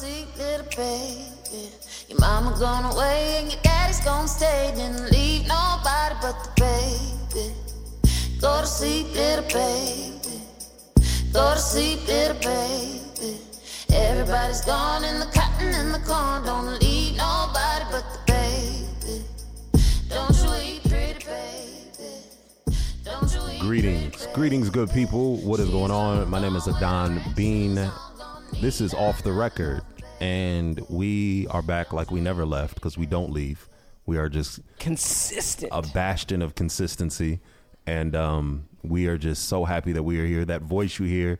Sleep, little baby. Your mama gone away and your daddy's gonna stay. Didn't leave nobody but the baby. Go to sleep, little baby. Go to sleep, little baby. Everybody's gone in the cotton and the corn. Don't leave nobody but the baby. Don't you eat pretty baby. Eat Greetings. Greetings, good people. What is going on? My name is Adán Bean. This is Off the Record, and we are back like we never left because we don't leave. We are just consistent. a bastion of consistency, and um, we are just so happy that we are here. That voice you hear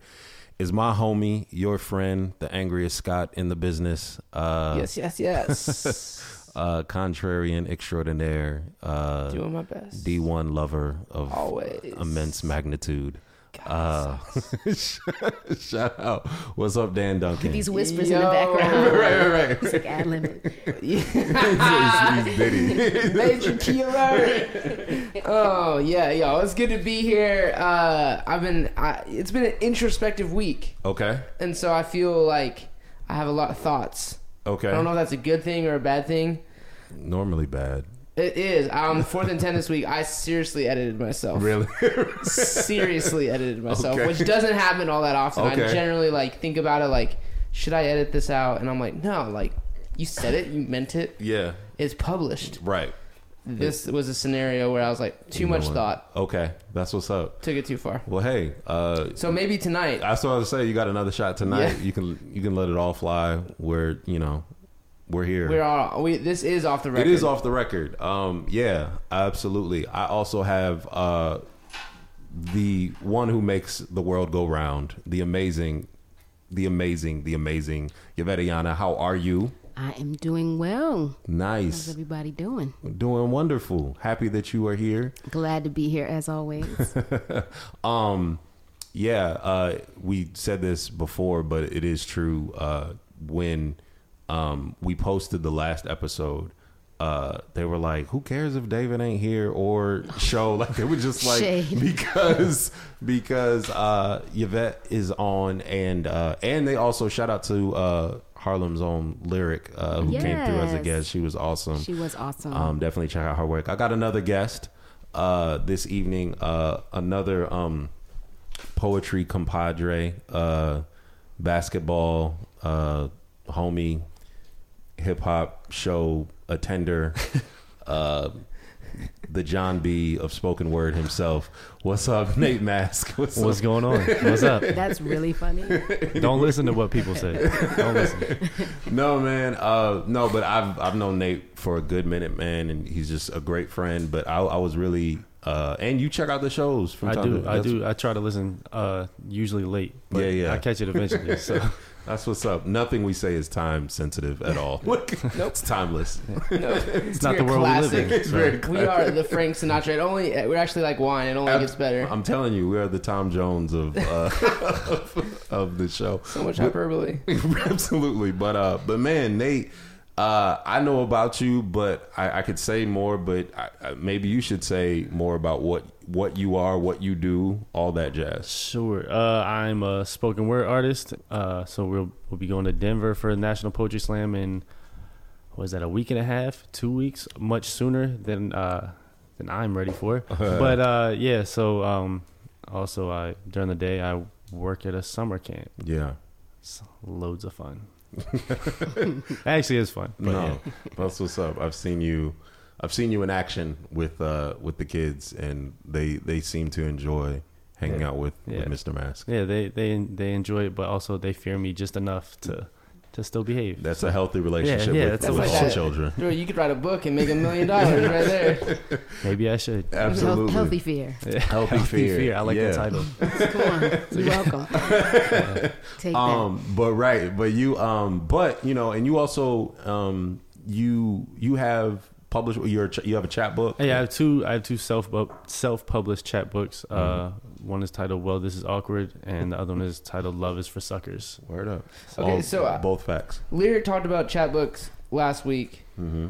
is my homie, your friend, the angriest Scott in the business. Uh, yes, yes, yes. uh, contrarian extraordinaire. Uh, Doing my best. D1 lover of Always. immense magnitude. Uh, shout out. What's up, Dan Duncan? These whispers in the background. right, right, right. It's like ad limit. he's, he's Diddy. Major key alert. oh yeah, yo, it's good to be here. Uh, I've been. I, it's been an introspective week, Okay. and so I feel like I have a lot of thoughts. Okay. I don't know if that's a good thing or a bad thing. Normally bad. It is. Um, fourth and ten this week. I seriously edited myself. Really? seriously edited myself, Okay. which doesn't happen all that often. I generally like think about it like, should I edit this out? And I'm like, no, like you said it, you meant it. yeah. It's published. Right. This was a scenario where I was like, too You much thought, Okay. That's what's up. took it too far. Well, hey. Uh, So maybe tonight. that's what I was say. You got another shot tonight. Yeah. You can you can let it all fly. We're you know we're here. We're all we. This is off the record. It is off the record. Um, yeah, absolutely. I also have uh, the one who makes the world go round, the amazing, the amazing, the amazing Yvette Ayana. How are you? I am doing well. Nice. How's Nice, everybody doing? doing wonderful. Happy that you are here. Glad to be here as always. Um, yeah, uh, we said this before, but it is true. Uh, when um, we posted the last episode, uh, they were like, "Who cares if David ain't here or show?" Like they were just like Shade. because because uh, Yvette is on, and uh, and they also shout out to uh, Harlem's own lyric uh, who came through as a guest. She was awesome. she was awesome. Um, definitely check out her work. I got another guest uh, this evening. Uh, another um, poetry compadre, uh, basketball uh, homie, hip hop show attender, uh, the John B of spoken word himself. What's up, Nate Mask? What's, What's up? going on? What's up? That's really funny. Don't listen to what people say. Don't listen. No, man. Uh, no, but I've I've known Nate for a good minute, man, and he's just a great friend. But I, I was really, uh, and you check out the shows from I do. to I do. I try to listen. Uh, usually late. But Yeah, yeah. I catch it eventually. So That's what's up. Nothing we say is time sensitive at all. nope. It's timeless. No, it's not the very world we live classic. in. It's very We are the Frank Sinatra. It only we're actually like wine. It only gets better. I'm telling you, we are the Tom Jones of uh, of the show. so much hyperbole. Absolutely, but uh, but man, Nate, uh, I know about you, but I, I could say more. But I, I, maybe you should say more about what what you are, what you do, all that jazz. sure. Uh, I'm a spoken word artist. Uh, so we'll we'll be going to Denver for the National Poetry Slam in was that a week and a half, two weeks, much sooner than uh, than I'm ready for. but uh, yeah. So um, also, I during the day I work at a summer camp. Yeah, It's loads of fun. Actually, it's fun. No, yeah. that's what's up. I've seen you. I've seen you in action with uh, with the kids, and they they seem to enjoy hanging Yeah. out with, Yeah. with Mr. Mask. Yeah, they they they enjoy it, but also they fear me just enough to to still behave. That's a healthy relationship yeah, with, that's with like all that. children. Dude, you could write a book and make a million dollars right there. Maybe I should. Health- Absolutely. Healthy fear. Healthy fear. I like Yeah. the title. Come on. You're welcome. Take that. Um, but right, but you, um, but you know, and you also, um, you you have published your you have a chat book. Hey, I have two. I have two self self published chat books. Uh, one is titled "Well, This Is Awkward," and the other one is titled "Love Is for Suckers." Word up. Okay, All- so, uh, both facts. Lyric talked about chat books last week. Mm-hmm.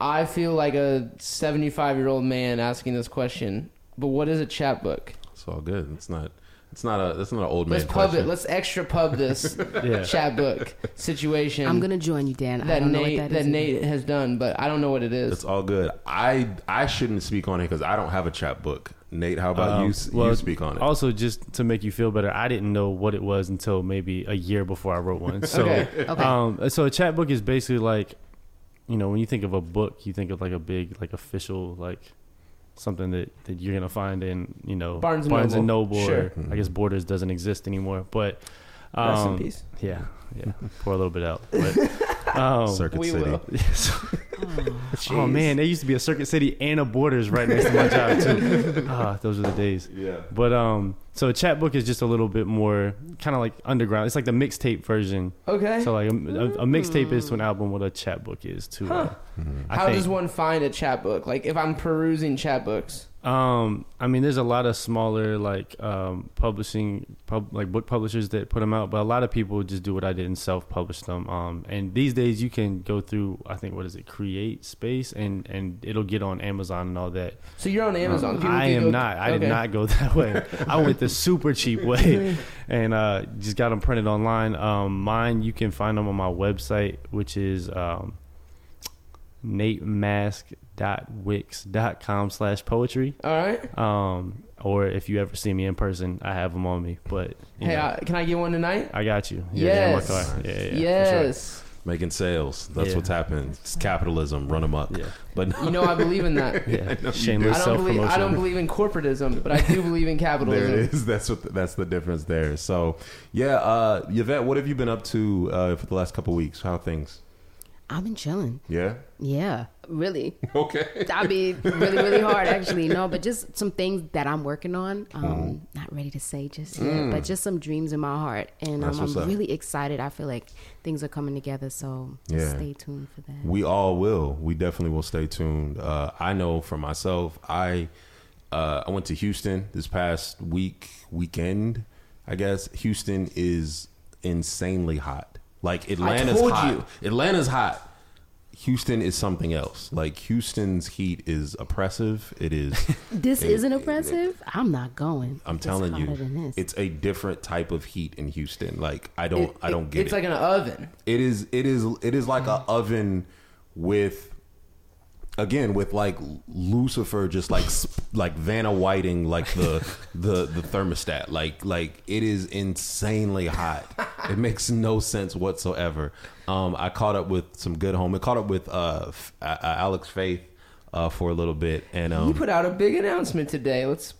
I feel like a 75 year old man asking this question, but what is a chat book? It's all good. It's not. It's not a. It's not an old man Let's pub question. it. Let's extra pub this Yeah. chat book situation. I'm gonna join you, Dan. I that don't know Nate what that, that is. Nate has done, but I don't know what it is. It's all good. I I shouldn't speak on it because I don't have a chat book. Nate, how about Um, you? s- well, you speak on it. Also, just to make you feel better, I didn't know what it was until maybe a year before I wrote one. So, Okay. Okay. um, so a chat book is basically like, you know, when you think of a book, you think of like a big, like official, like something that, that you're gonna find in, you know, Barnes and and Noble. Noble. Sure. Or, I guess Borders doesn't exist anymore, but Rest in um, peace. yeah, yeah, pour a little bit out. But, um, Circuit we City. will. oh man, there used to be a Circuit City and a Borders right next to my job too. Ah, those are the days. Yeah. But um, so a chat book is just a little bit more kind of like underground. It's like the mixtape version. Okay. So like a, a, a mixtape is to an album what a chat book is to. Uh, I How think. does one find a chat book? Like if I'm perusing chat books. Um, I mean, there's a lot of smaller like um, publishing, pub, like book publishers that put them out, but a lot of people just do what I did and self-publish them. Um, and these days you can go through, I think, what is it, CreateSpace, and and it'll get on Amazon and all that. So you're on Amazon. People I am go- not. I did not go that way. I went the super cheap way, and uh, just got them printed online. Um, mine, you can find them on my website, which is um, natemask.wix.com slash poetry. All right. Um, or if you ever see me in person, I have them on me. But Hey, uh, can I get one tonight? I got you. Yeah, yeah, in my Yes. Yeah, yeah, yeah, for sure. yes. Making sales. That's Yeah. what's happening. It's capitalism. Run amok. Yeah. But You know I believe in that. Yeah, you shameless I don't self believe promotion. I don't believe in corporatism, but I do believe in capitalism. there capitalism. it is. That's what. that's the difference there. So, yeah, uh, Yvette, what have you been up to uh, for the last couple weeks? How are things? I've been chilling. Yeah. Yeah, really. Okay. I mean, really, really hard actually. No, but just some things that I'm working on. Um, Mm-hmm. Not ready to say just yet, but just some dreams in my heart, and um, I'm up. really excited. I feel like things are coming together, so Yeah. stay tuned for that. We all will. We definitely will stay tuned. Uh, I know for myself, I uh, I went to Houston this past week weekend. I guess Houston is insanely hot. Like Atlanta's told hot. you. Atlanta's hot. Houston is something else. Like Houston's heat is oppressive. It is. This It- isn't oppressive. I'm not going. I'm It's telling you, hotter than this. it's a different type of heat in Houston. Like I don't, It- I don't it- get It's it. like an oven. It is it is it is like an oven with again with like Lucifer just like like Vanna Whiting like the the the thermostat like like it is insanely hot. It makes no sense whatsoever. Um I caught up with some good home. I caught up with uh, F- uh Alex Faith uh for a little bit and um you put out a big announcement today. Let's.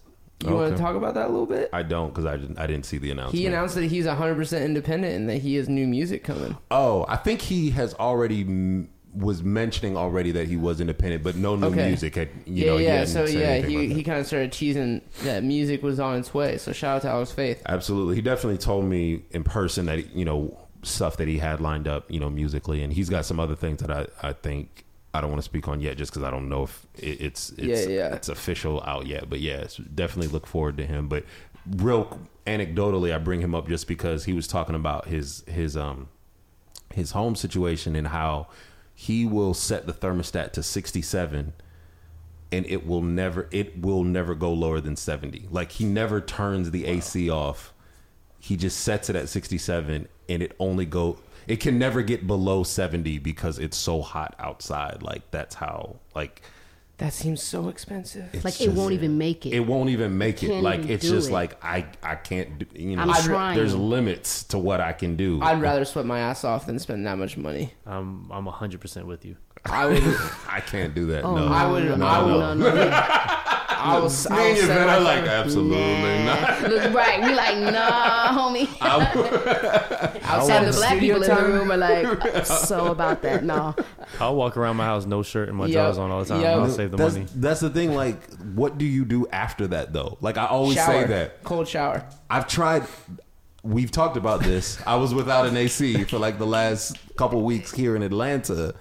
You want to talk about that a little bit? I don't cuz I didn't I didn't see the announcement. He announced that he's 100% independent and that he has new music coming. Oh, I think he has already m- was mentioning already that he was independent, but no new Okay. music had you yeah, know. yeah. So yeah, he he kind of started teasing that music was on its way. So shout out to Alex Faith. Absolutely, he definitely told me in person that you know stuff that he had lined up, you know, musically, and he's got some other things that I I think. I don't want to speak on yet, just because I don't know if it, it's it's Yeah, yeah. it's official out yet. But yeah, definitely look forward to him. But real anecdotally, I bring him up just because he was talking about his his um his home situation and how he will set the thermostat to 67 and it will never it will never go lower than 70 like he never turns the ac off. He just sets it at 67 and it only go it can never get below 70 because it's so hot outside. Like that's how like That seems so expensive. it's like it just- won't even make it. it won't even make it Can't like even it's do just it. like i i can't do you know I'm there's- trying. there's limits to what i can do I'd rather sweat my ass off than spend that much money. I'm I'm 100 percent with you. I would. i can't do that Oh, no I would. no, I would. no, no, no. I will. Me I will and your send vet my are like, phone. absolutely not. Look, right. We like, nah, homie. outside and the black studio people in the room are like, so about that. No. I'll walk around my house no shirt and my Yep. drawers on all the time. Yep. I'll save the that's, money. that's the thing. Like, what do you do after that though? Like, I always Shower. say that. Cold shower. I've tried. We've talked about this. I was without an AC for like the last couple weeks here in Atlanta,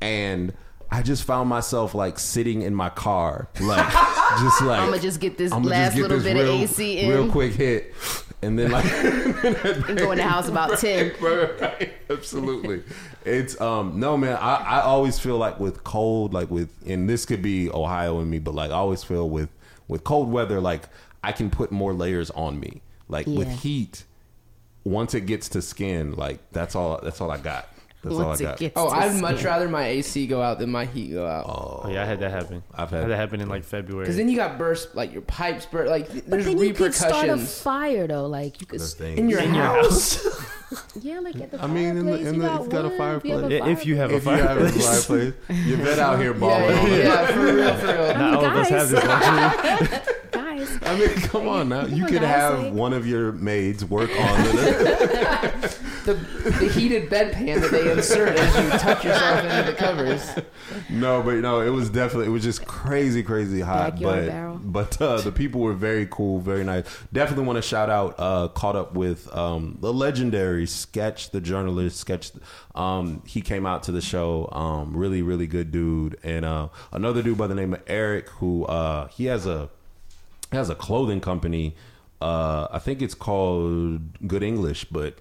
and I just found myself like sitting in my car, like just like I'ma just get this I'ma last little bit of AC in. real quick hit, and then like And go in the house about 10. right, absolutely. It's um no man. I I always feel like with cold, like with and this could be Ohio in me, but like I always feel with with cold weather, like I can put more layers on me. Like with heat, once it gets to skin, like that's all. That's all I got. That's all I Once it got. gets Oh, I'd much rather my AC go out than my heat go out. Oh, oh yeah, I had that happen. I've I had- had that happen in like February. Because then you got burst, like your pipes burst. Like But there's then you could start a fire though. Like you could, The thing. in your house. yeah, like at the I mean, in the- in you the- got if you got a wood, if you have a Yeah, if you have a if you have a fireplace. fireplace, you bet out here balling yeah, yeah, yeah, for real, for real. Not all of us have this luxury. guys. I mean, come on now. You could have like- one of your maids work on it. The, the heated bedpan that they insert as you tuck yourself into the covers. No, but no, it was definitely it was just crazy, crazy hot. Backyard but barrel. but uh, the people were very cool, very nice. Definitely want to shout out. Uh, caught up with um, the legendary Sketch, the journalist Sketch. Um, he came out to the show. Um, really, really good dude, and uh, another dude by the name of Eric, who uh, he has a has a clothing company. Uh, I think it's called Good English, but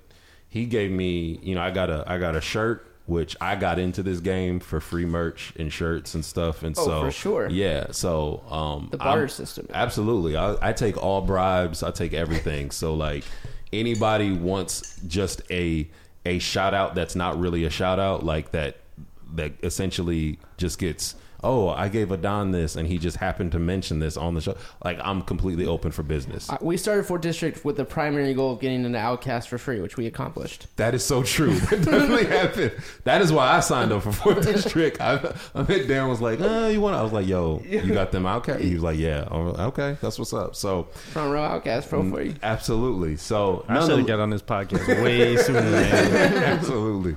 he gave me, you know, I got a I got a shirt which I got into this game for free merch and shirts and stuff, and Oh, so for sure. yeah. So um, The barter I'm- system. absolutely. I, I take all bribes. I take everything. so like anybody wants just a a shout out that's not really a shout out, like that that essentially just gets oh I gave Adán this and he just happened to mention this on the show. Like I'm completely open for business. Uh, We started Forth District with the primary goal of getting into OutKast for free, which we accomplished. That is so true. That definitely happened. That is why I signed up for Forth District. I, I met Darren was like, uh, you want? I was like, yo, you got them OutKast? He was like, yeah. Oh, okay, that's what's up. So Front row OutKast pro for you. absolutely. So I none should of- have got on this podcast way sooner, man. absolutely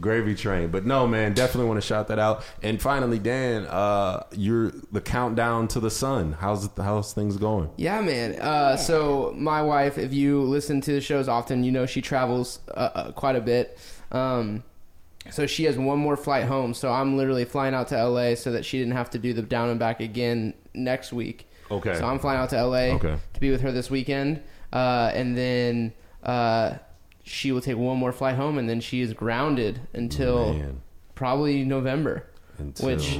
gravy train but no man definitely want to shout that out and finally dan uh you're the countdown to the sun how's how's things going Yeah, man. Uh, so my wife, if you listen to the shows often, you know she travels uh, uh, quite a bit. Um, so she has one more flight home. So I'm literally flying out to LA so that she didn't have to do the down and back again next week. Okay. So I'm flying out to LA Okay. to be with her this weekend, uh, and then uh, she will take one more flight home, and then she is grounded until Man. probably November. Until- Which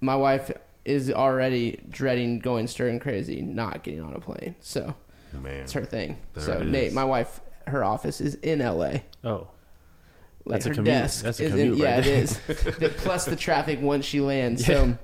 my wife is already dreading going stir crazy, not getting on a plane. So man it's her thing. There so Nate, my wife, her office is in LA. Oh, Like That's a her commute. desk That's a is commute in, yeah, right it is. The- plus the traffic once she lands. So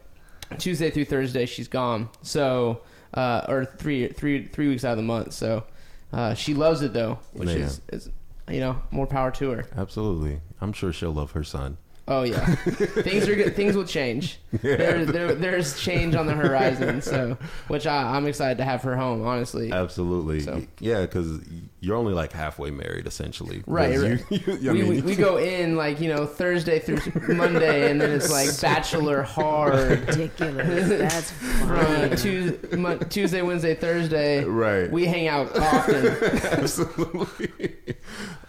Tuesday through Thursday she's gone. So uh, or three three three weeks out of the month. So uh, she loves it though, which Man. is is you know more power to her. absolutely i'm sure she'll love her son Oh yeah, things are good. Things will change. There, there, there's change on the horizon. So, which I, I'm excited to have her home. Honestly, absolutely So- yeah because you're only like halfway married essentially Right, 'Cause right. you- you- I we, mean, we, we go in like you know Thursday through Monday, and then it's like bachelor hard. Ridiculous. That's From. Tuesday, Mon- Tuesday, Wednesday, Thursday. Right. We hang out often. Absolutely.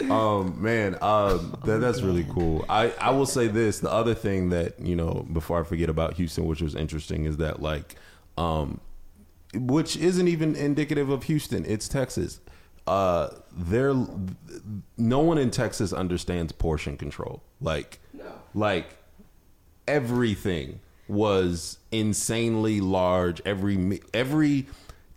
um, man, um, that, that's really cool. I, I will say this. The other thing that, you know, before I forget about Houston, which was interesting, is that, like, um, which isn't even indicative of Houston, it's Texas. Uh, there, no one in Texas understands portion control. Like, no. like everything was insanely large. Every every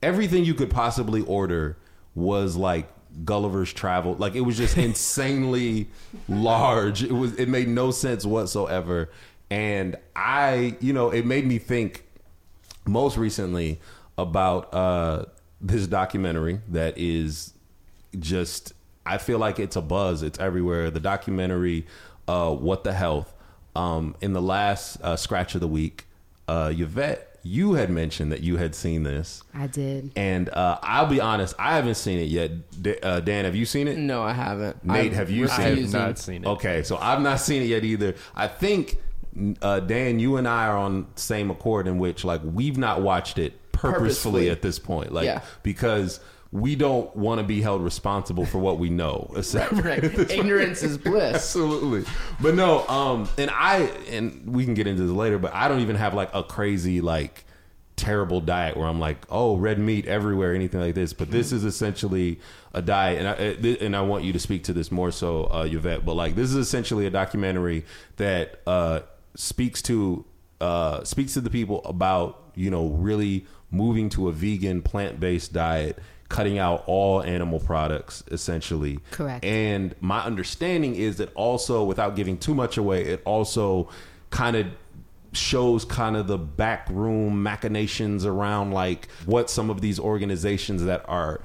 everything you could possibly order was like Gulliver's Travel. Like it was just insanely large. It was it made no sense whatsoever. And I, you know, it made me think most recently about uh this documentary that is just I feel like it's a buzz. It's everywhere. The documentary, uh, "What the Health." Um, in the last uh, scratch of the week, uh, Yvette you had mentioned that you had seen this, I did. and uh, I'll be honest, I haven't seen it yet. D- uh, Dan, have you seen it? No, I haven't. Nate, I'm have you seen it? I it? have not seen it. Okay, so I've not seen it yet either. I think uh, Dan, you and I are on the same accord in which like we've not watched it purposefully, Purposefully. at this point, like Yeah. because we don't want to be held responsible for what we know. Right. Ignorance is bliss. Absolutely. But no, um, and I and we can get into this later, but I don't even have like a crazy like terrible diet where I'm like, oh, red meat everywhere, anything like this. But this is essentially a diet, and I uh, and I want you to speak to this more so, uh, Yvette. But like, this is essentially a documentary that uh, speaks to uh, speaks to the people about you know really moving to a vegan plant based diet. Cutting out all animal products, essentially. Correct. And my understanding is that also, without giving too much away, it also kind of shows kind of the backroom machinations around like what some of these organizations that are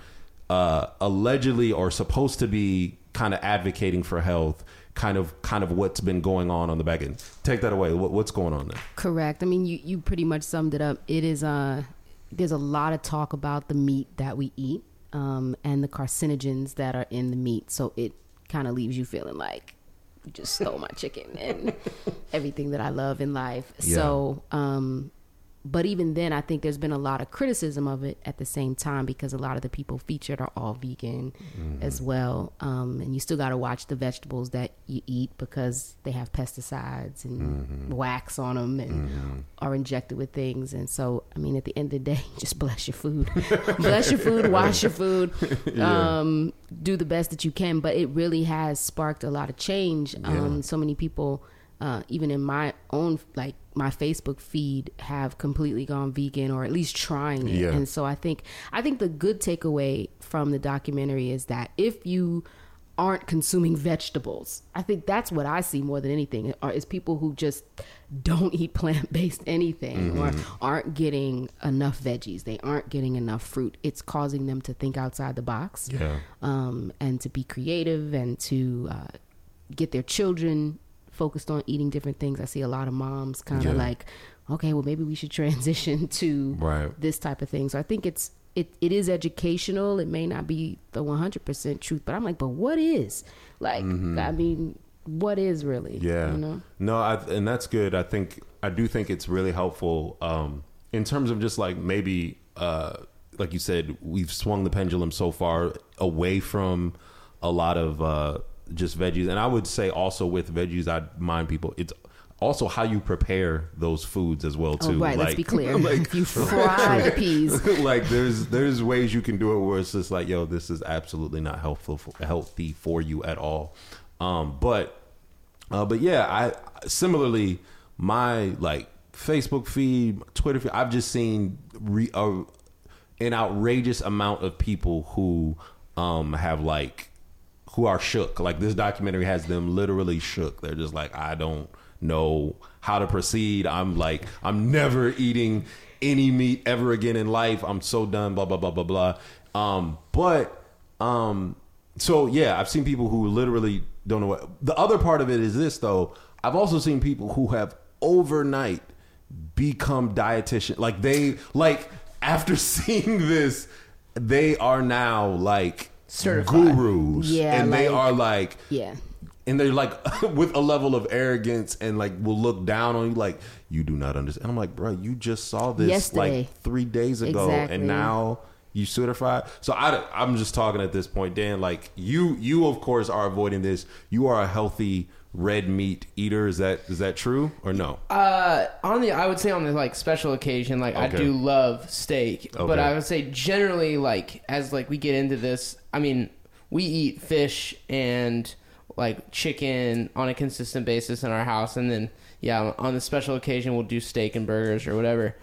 uh, allegedly or supposed to be kind of advocating for health kind of kind of what's been going on on the back end take that away what, what's going on there Correct. I mean, you, you pretty much summed it up. It is uh, there's a lot of talk about the meat that we eat um, and the carcinogens that are in the meat. So it kind of leaves you feeling like you just stole my chicken and everything that I love in life. So, um, but even then, I think there's been a lot of criticism of it at the same time because a lot of the people featured are all vegan as well. Um, and you still got to watch the vegetables that you eat because they have pesticides and wax on them and are injected with things. And so, I mean, at the end of the day, just bless your food. bless your food, wash your food, um, do the best that you can. But it really has sparked a lot of change. Um, so many people uh, even in my own like my Facebook feed have completely gone vegan or at least trying it. Yeah. And so I think I think the good takeaway from the documentary is that if you aren't consuming vegetables, I think that's what I see more than anything are is people who just don't eat plant based anything or aren't getting enough veggies. They aren't getting enough fruit. It's causing them to think outside the box yeah um, and to be creative and to uh, get their children focused on eating different things. I see a lot of moms kind of Yeah. like, okay, well maybe we should transition to Right. this type of thing. So I think it's it, it is educational. It may not be the one hundred percent truth, but I'm like, but what is like? I mean, what is really? Mm-hmm. Yeah. you know. No, I, and that's good. I think I do think it's really helpful um, in terms of just like maybe, uh, like you said, we've swung the pendulum so far away from a lot of uh, just veggies, and I would say also with veggies, I mind people it's also how you prepare those foods as well Oh, too. right. let's be clear. like- if you fry the peas, like there's there's ways you can do it where it's just like yo this is absolutely not helpful for, healthy for you at all um but uh but yeah i similarly my like facebook feed twitter feed i've just seen re, uh, an outrageous amount of people who um have like who are shook. Like this documentary has them literally shook. They're just like, I don't know how to proceed. I'm like, I'm never eating any meat ever again in life. I'm so done. Blah blah blah blah blah. Um, but um, so yeah, I've seen people who literally don't know what. The other part of it is this though. I've also seen people who have overnight become dietitian. Like they like after seeing this, they are now like Certified. gurus. Yeah, and they are like yeah. and they're like with a level of arrogance and like will look down on you like you do not understand. And I'm like, bro, you just saw this Yesterday. like three days ago, Exactly. and now you certified. So I, I'm just talking at this point, Dan. Like you, you of course are avoiding this. You are a healthy red meat eater. Is that is that true or no? Uh, on the, I would say on the like special occasion, like I Okay. do love steak, but Okay. I would say generally, like as like we get into this, I mean, we eat fish and like chicken on a consistent basis in our house, and then yeah, on the special occasion we'll do steak and burgers or whatever.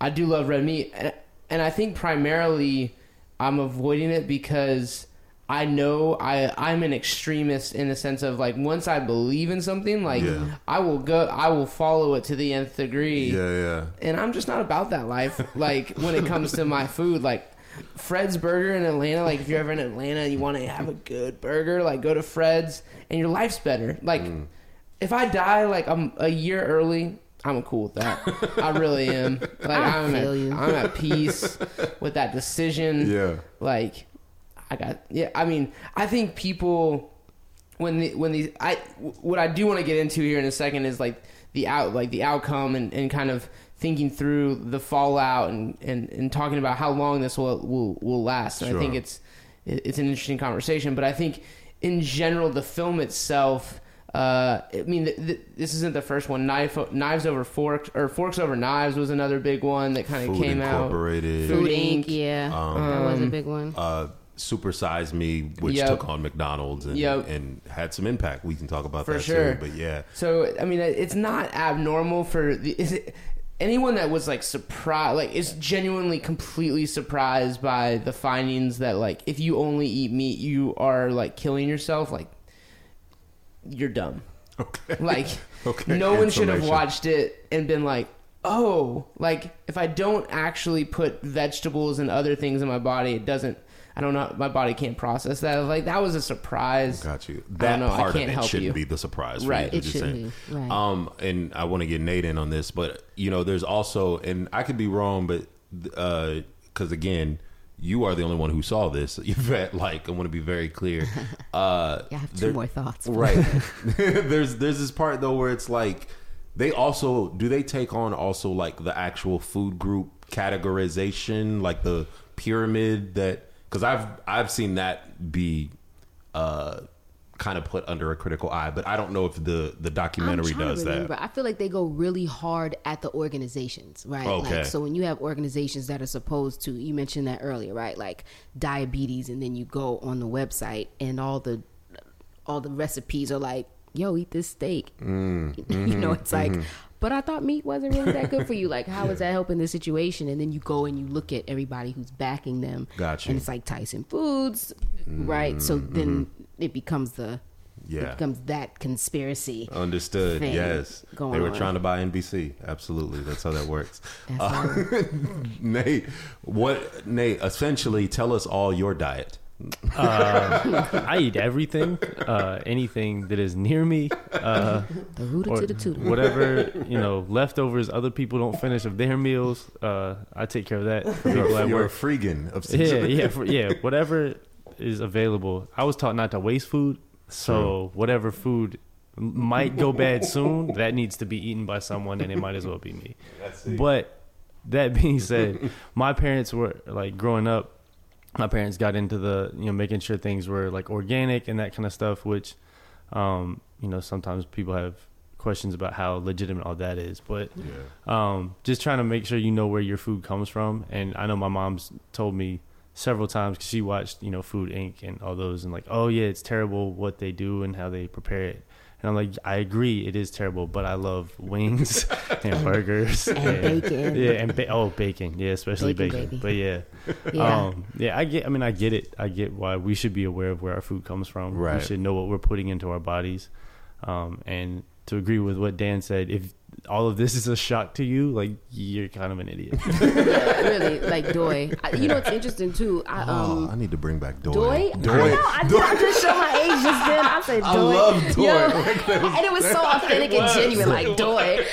I do love red meat, and, and I think primarily I'm avoiding it because I know I I'm an extremist in the sense of like once I believe in something, like Yeah. I will go, I will follow it to the nth degree. yeah. Yeah. And I'm just not about that life. Like when it comes to my food, like Fred's Burger in Atlanta. Like if you're ever in Atlanta and you want to have a good burger, like go to Fred's and your life's better. Like Mm. if I die like I'm a year early, I'm cool with that. I really am. Like I I'm feel at, you. I'm at peace with that decision. Yeah. Like I got yeah. I mean, I think people when the when these I what I do want to get into here in a second is like the out like the outcome and, and kind of thinking through the fallout and, and, and talking about how long this will will, will last. And I think it's it's an interesting conversation. But I think in general the film itself. Uh, I mean, th- th- this isn't the first one. Knife, knives over forks, or forks over knives was another big one that kind of came out. Incorporated. Food Food Inc. Inc. Yeah, that was a big one. uh, Super Size Me, which Yep. took on McDonald's and, Yep. and had some impact. We can talk about For that sure. too. But yeah, So I mean, it's not abnormal for the, is it, anyone that was like surprised, like is genuinely completely surprised by the findings that like if you only eat meat, you are like killing yourself. Like you're dumb. okay, Like Okay, no one should have watched it and been like, oh, like if I don't actually put vegetables and other things in my body, it doesn't. I don't know. My body can't process that. Like that was a surprise. got you. That know, part of it shouldn't you. be the surprise, Right. You, It shouldn't be, right. Um, and I want to get Nate in on this, but you know, there's also, and I could be wrong, but because again. You are the only one who saw this, Yvette. Like, I want to be very clear. Uh, Yeah, I have two there- more thoughts. Right. there's there's this part though where it's like they also do they take on also like the actual food group categorization, like the pyramid that because I've I've seen that be uh kind of put under a critical eye, but I don't know if the the documentary does that. I feel like they go really hard at the organizations, right? Okay. Like, so when you have organizations that are supposed to, you mentioned that earlier, right? Like diabetes, and then you go on the website and all the all the recipes are like, "Yo, eat this steak." Mm, you know, mm-hmm, it's like. But I thought meat wasn't really that good for you. Like, how is that helping the situation? And then you go and you look at everybody who's backing them. Gotcha. And it's like Tyson Foods, right? So then it becomes the Mm-hmm. Yeah. it becomes that conspiracy. Understood. Yes, going they were on. trying to buy NBC. Absolutely, that's how that works. Uh, Nate, what Nate? Essentially, tell us all your diet. I eat everything, uh, anything that is near me, uh, the rooter or to the tutor. whatever you know, leftovers other people don't finish of their meals. Uh, I take care of that for people at You're a work. freegan of Yeah, yeah, for, yeah. Whatever is available. I was taught not to waste food, so whatever food might go bad soon, that needs to be eaten by someone, and it might as well be me. But that being said, my parents were like growing up. My parents got into the you know making sure things were like organic and that kind of stuff, which um, you know sometimes people have questions about how legitimate all that is, but um, just trying to make sure you know where your food comes from. And I know my mom's told me several times 'cause she watched you know Food Inc. and all those, and like, oh yeah, it's terrible what they do and how they prepare it. And I'm like, I agree, it is terrible, but I love wings and burgers And bacon. Yeah, and ba- oh, bacon, yeah, especially Bacon, bacon. But yeah, Yeah. um, yeah, I get. I mean, I get it. I get why we should be aware of where our food comes from. Right. We should know what we're putting into our bodies. Um, and to agree with what Dan said, if all of this is a shock to you, like you're kind of an idiot. Really, like Doy. I, you know what's interesting too? I Oh, um I need to bring back Doy. Doy. Doy. I know. I, did, I just showed my age just then. I said Doy. I love Doy. Yo, Like, that was- and it was so authentic and was. genuine, like Doy.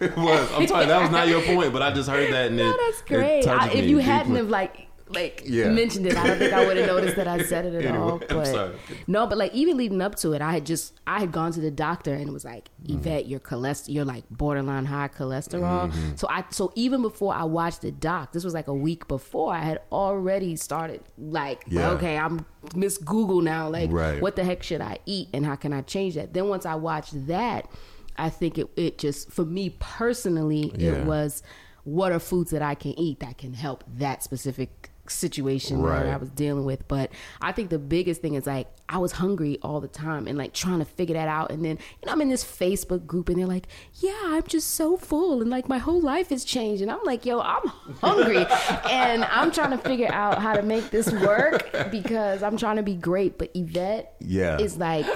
It was. I'm sorry, that was not your point, but I just heard that and No, it, that's it great. I, touched if me you hadn't deeply. have like like Yeah. mentioned it, I don't think I would have noticed that I said it at Anyway, all. But no, but like even leading up to it, I had just I had gone to the doctor and it was like Mm-hmm. Yvette, your cholesterol, you're like borderline high cholesterol. Mm-hmm. So I so even before I watched the doc, this was like a week before, I had already started like Yeah. okay, I'm Miss Google now. Like Right. what the heck should I eat and how can I change that? Then once I watched that, I think it it just for me personally Yeah. it was what are foods that I can eat that can help that specific situation Right. that I was dealing with. But I think the biggest thing is like I was hungry all the time and like trying to figure that out. And then you know I'm in this Facebook group and they're like, "Yeah, I'm just so full and like my whole life has changed." And I'm like, "Yo, I'm hungry and I'm trying to figure out how to make this work because I'm trying to be great." But Yvette Yeah. is like,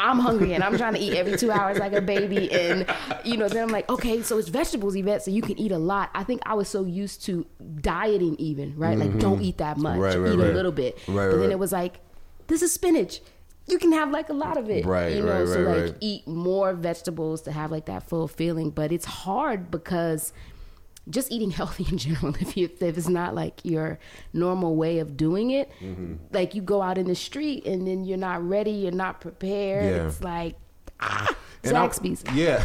"I'm hungry and I'm trying to eat every two hours like a baby." And you know, then I'm like, "Okay, so it's vegetables, Yvette, so you can eat a lot." I think I was so used to dieting, even right, like don't eat that much, Mm-hmm. Right, right, eat right. a little bit. Right, but then it was like, this is spinach. you can have like a lot of it. Right, You know, right, so like eat more vegetables to have like that full feeling. But it's hard because just eating healthy in general, if you if it's not like your normal way of doing it, Mm-hmm. like you go out in the street and then you're not ready, you're not prepared. Yeah. It's like ah, And I- Zaxby's. Yeah.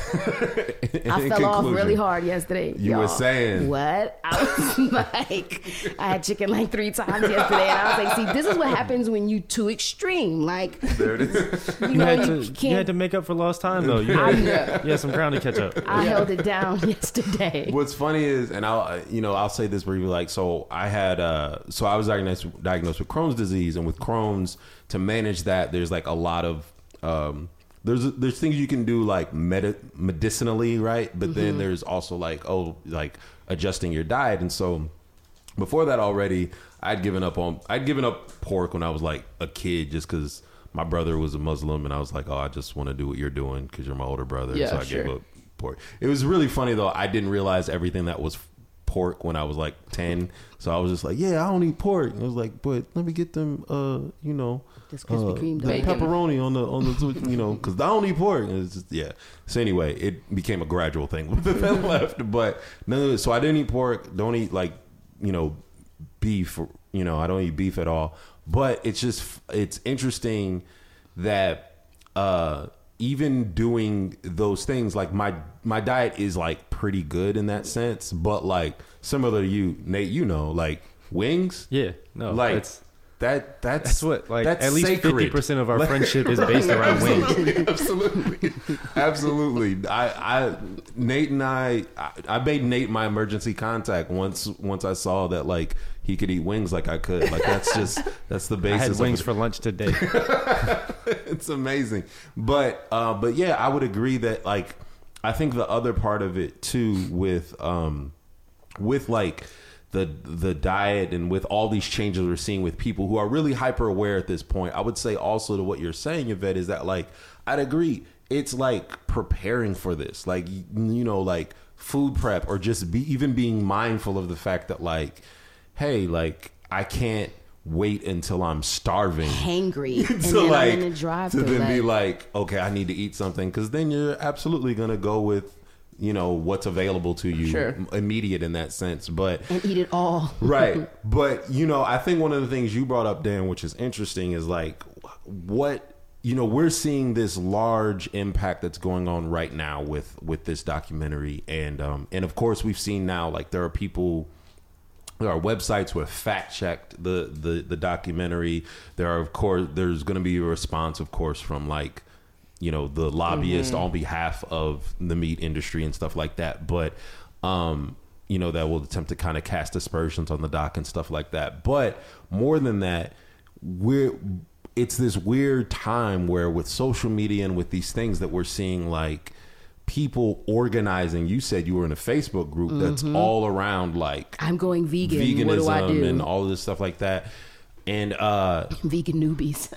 I In fell off really hard yesterday. You were y'all. saying. what? I was like, I had chicken like three times yesterday, and I was like, see, this is what happens when you too extreme. Like, There it is. you You know, had you to can't. you had to make up for lost time though. You had, you had some ground to catch up. I held it down yesterday. What's funny is, and I'll you know I'll say this briefly. Like, so I had uh, so I was diagnosed diagnosed with Crohn's disease, and with Crohn's, to manage that, there's like a lot of um, there's there's things you can do like medi- medicinally, right? But then there's also like oh like adjusting your diet, and so before that already i'd given up on i'd given up pork when i was like a kid just because my brother was a muslim and i was like oh i just want to do what you're doing because you're my older brother. Yeah, so i sure. gave up pork. It was really funny though. I didn't realize everything that was pork when i was like 10 so i was just like yeah i don't eat pork. I was like but let me get them uh you know This Krispy uh, Kreme the bacon. pepperoni on the on the you know because I don't eat pork. It's just, yeah. So anyway, it became a gradual thing that left. But no, so I didn't eat pork. Don't eat like you know beef. You know I don't eat beef at all. But it's just it's interesting that uh even doing those things like my my diet is like pretty good in that sense but like similar to you nate you know like wings Yeah, no, like that's- that that's That's what like that's at least fifty percent of our friendship is based around wings. Absolutely, absolutely, absolutely. I, I, Nate and I, I, I made Nate my emergency contact once. Once I saw that like he could eat wings like I could. Like that's just that's the I basis. had of wings for lunch today. it's amazing. But uh, but yeah, I would agree that like I think the other part of it too with um with like the the diet and with all these changes we're seeing with people who are really hyper aware at this point. I would say also to what you're saying, Yvette, is that like I'd agree. It's like preparing for this, like you know, like food prep or just be even being mindful of the fact that like, hey, like I can't wait until I'm starving Hangry, and to then like I'm in the drive to then be like, like, okay, I need to eat something because then you're absolutely gonna go with you know what's available to you, Sure. immediate in that sense. But and eat it all. right, but you know, I think one of the things you brought up, Dan, which is interesting, is like what you know we're seeing this large impact that's going on right now with with this documentary and um and of course we've seen now like there are people there are websites who have fact checked the, the the documentary. There are of course there's going to be a response, of course, from like you know the lobbyist on behalf of the meat industry and stuff like that. But um, you know that will attempt to kind of cast aspersions on the doc and stuff like that. But more than that, we're it's this weird time where with social media and with these things that we're seeing like people organizing you said you were in a facebook group that's all around like I'm going vegan. veganism what do I do? and all this stuff like that. And uh vegan newbies.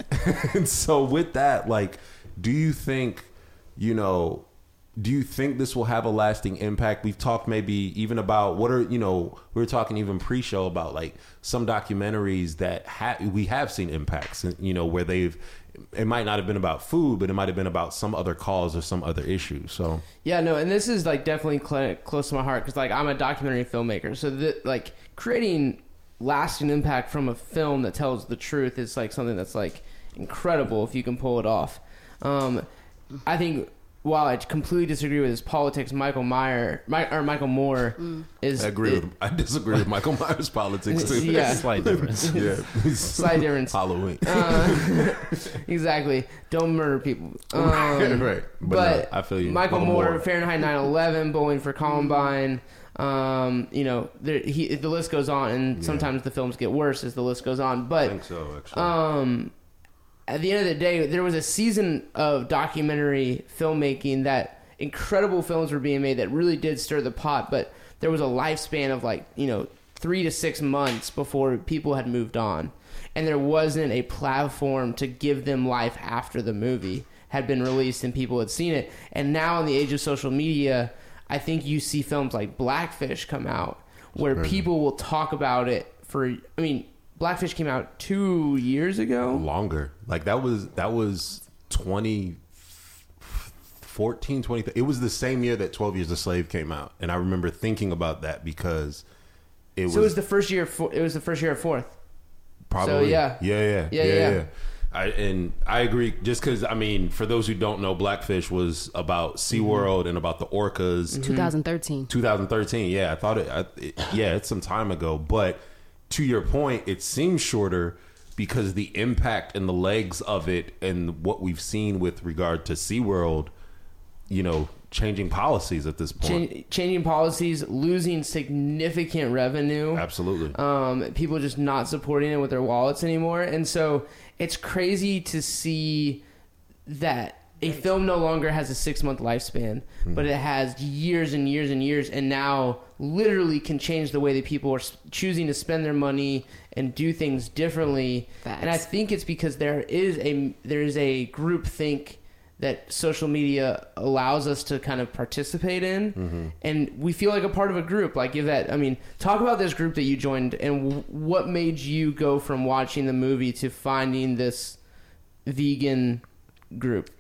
and so with that, like, do you think, you know, do you think this will have a lasting impact? We've talked maybe even about what are you know we were talking even pre-show about like some documentaries that ha- we have seen impacts, you know, where they've it might not have been about food, but it might have been about some other cause or some other issue. So Yeah, no, and this is like definitely cl- close to my heart because like I'm a documentary filmmaker, so like creating lasting impact from a film that tells the truth is like something that's like incredible if you can pull it off. Um, I think while I completely disagree with his politics, Michael Meyer Mi- or Michael Moore is I agree it- with I disagree with Michael Myers politics too. Yeah. Slight difference. yeah, Slight difference. Halloween. Uh, exactly. Don't murder people. Um, right. But, But, no, I feel you. Michael Moore, Fahrenheit 9/11, Bowling for Columbine. Um, you know, there, he, the list goes on, and sometimes the films get worse as the list goes on. I But think so, actually. um, at the end of the day, there was a season of documentary filmmaking that incredible films were being made that really did stir the pot. But there was a lifespan of like you know three to six months before people had moved on, and there wasn't a platform to give them life after the movie had been released and people had seen it. And now in the age of social media, I think you see films like Blackfish come out where people will talk about it for. I mean, Blackfish came out two years ago. longer. Like that was that was 2014, 20. It was the same year that 12 Years a Slave came out, and I remember thinking about that because it was, So it was the first year. Of, Fo- it was the first year of Forth. probably yeah. yeah, yeah, Yeah, yeah, yeah. yeah. I, and I agree. Just because I mean, for those who don't know, Blackfish was about SeaWorld and about the orcas. Mm-hmm. 2013. 2013. Yeah, I thought it, I, it. Yeah, it's some time ago. But to your point, it seems shorter because the impact and the legs of it and what we've seen with regard to SeaWorld, you know, changing policies at this point. Chan- changing policies, losing significant revenue. Absolutely. um, people just not supporting it with their wallets anymore. And so it's crazy to see that a film no longer has a six month lifespan, hmm. but it has years and years and years, and now literally can change the way that people are choosing to spend their money and do things differently. Facts. And I think it's because there is a there is a group think that social media allows us to kind of participate in. Mm-hmm. And we feel like a part of a group. Like if that i mean talk about this group that you joined and w- what made you go from watching the movie to finding this vegan group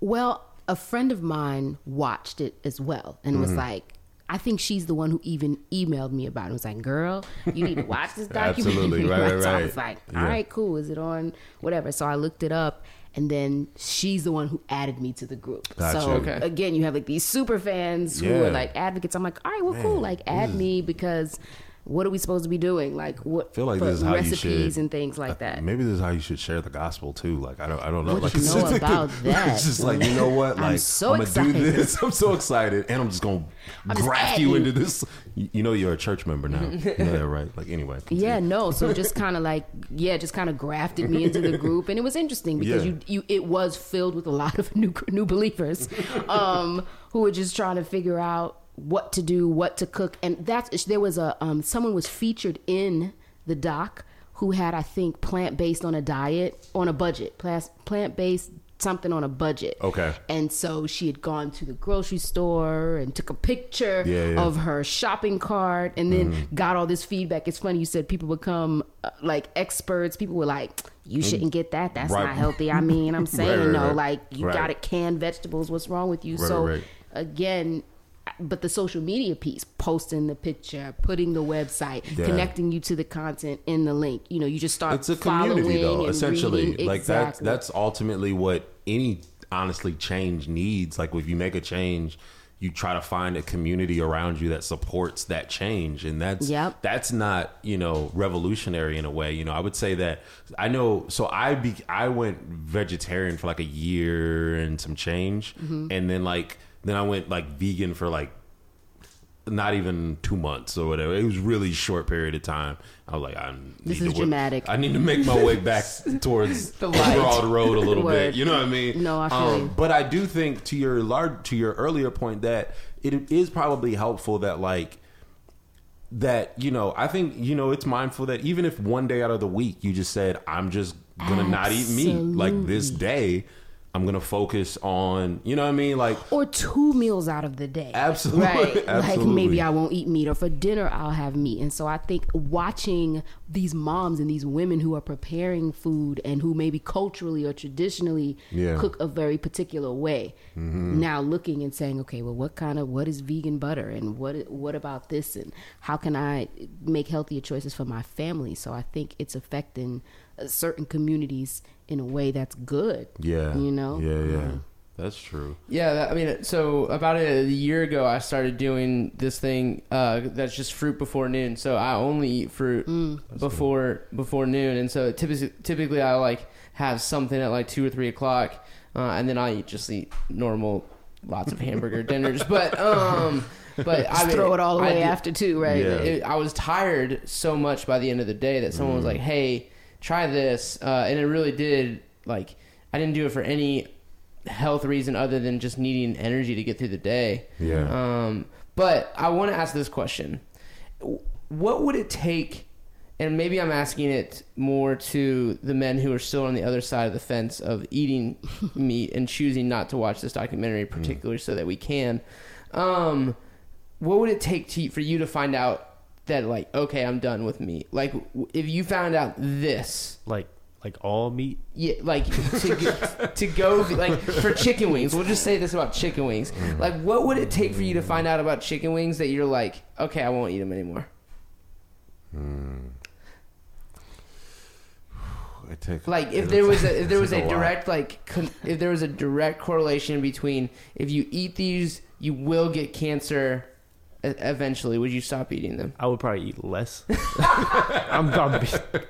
Well, a friend of mine watched it as well and Mm-hmm. was like, I think she's the one who even emailed me about it. Was like, girl, you need to watch this documentary. Absolutely. Right, right, So I was like, all Yeah. right, cool. Is it on whatever? So I looked it up. And then she's the one who added me to the group. Gotcha. So Okay. again, you have like these super fans who are like advocates. I'm like, all right, well, cool. Like, add me because what are we supposed to be doing? Like, what I feel like this is how you recipes should and things like that. Maybe this is how you should share the gospel too. Like I don't, I don't know. What like you it's know just like about that? It's just like you know what? Like I'm so gonna do excited. this. I'm so excited, and I'm just gonna just graft add you you. into this. You you know, you're a church member now. you know that, right? Like anyway. Yeah, no. So just kind of like, yeah, just kind of grafted me into the group, and it was interesting because Yeah. you, you, it was filled with a lot of new new believers, um, who were just trying to figure out what to do, what to cook, and that's there was a um, someone was featured in the doc who had I think plant based on a diet on a budget, plant based something on a budget. Okay. And so she had gone to the grocery store and took a picture Yeah, yeah. of her shopping cart and then got all this feedback. It's funny you said people become uh, like experts. People were like, "You shouldn't get that. That's Right. not healthy." I mean, I'm saying right, no, right. like you got it canned vegetables. What's wrong with you? So again. But the social media piece, posting the picture, putting the website, Yeah. connecting you to the content in the link. You know, you just start. it's a community though essentially reading. like that's Exactly. that's ultimately what any honestly change needs like if you make a change you try to find a community around you that supports that change and that's Yep. that's not you know revolutionary in a way you know i would say that i know so i be i went vegetarian for like a year and some change Mm-hmm. and then like then i went like vegan for like not even two months or whatever. It was really short period of time. I was like, I This is to dramatic. I need to make my way back towards the broad road a little Word. bit. You know what I mean? Um, No, I feel you. But I do think to your large to your earlier point that it is probably helpful that like that you know I think you know it's mindful that even if one day out of the week you just said I'm just gonna not eat meat like this day I'm gonna focus on you know what I mean like or two meals out of the day. Absolutely. Right. Like maybe I won't eat meat or for dinner I'll have meat. And so I think watching these moms and these women who are preparing food and who maybe culturally or traditionally Yeah. Mm-hmm. cook a very particular way. Now looking and saying, okay, well what kind of what is vegan butter and what what about this and how can I make healthier choices for my family? So I think it's affecting uh, certain communities in a way that's good. yeah You know? yeah yeah that's true Yeah, that, I mean, so about a year ago, I started doing this thing uh, that's just fruit before noon. So I only eat fruit before before noon, and so typically, typically I like have something at like two or three o'clock, uh, and then I eat just eat normal, lots of hamburger dinners. But um, but I mean, Throw it all I away did- after two, right? Yeah. it, I was tired so much by the end of the day that someone was Mm. like, "Hey, try this," uh, and it really did. Like, I didn't do it for any health reason other than just needing energy to get through the day. Yeah. Um, but I want to ask this question: What would it take? And maybe I'm asking it more to the men who are still on the other side of the fence of eating meat and choosing not to watch this documentary, Mm. particularly so that we can. Um, what would it take to, for you to find out that like okay, I'm done with meat. Like w- if you found out this, Like like all meat. yeah, like to, go- to go like for chicken wings. We'll just say this about chicken wings. Mm. Like what would it take for you to find out about chicken wings that you're like, okay, I won't eat them anymore. Hmm. It take- Like if there was a if there was a direct like con- if there was a direct correlation between if you eat these you will get cancer eventually would you stop eating them I would probably eat less. I'm, I'm, I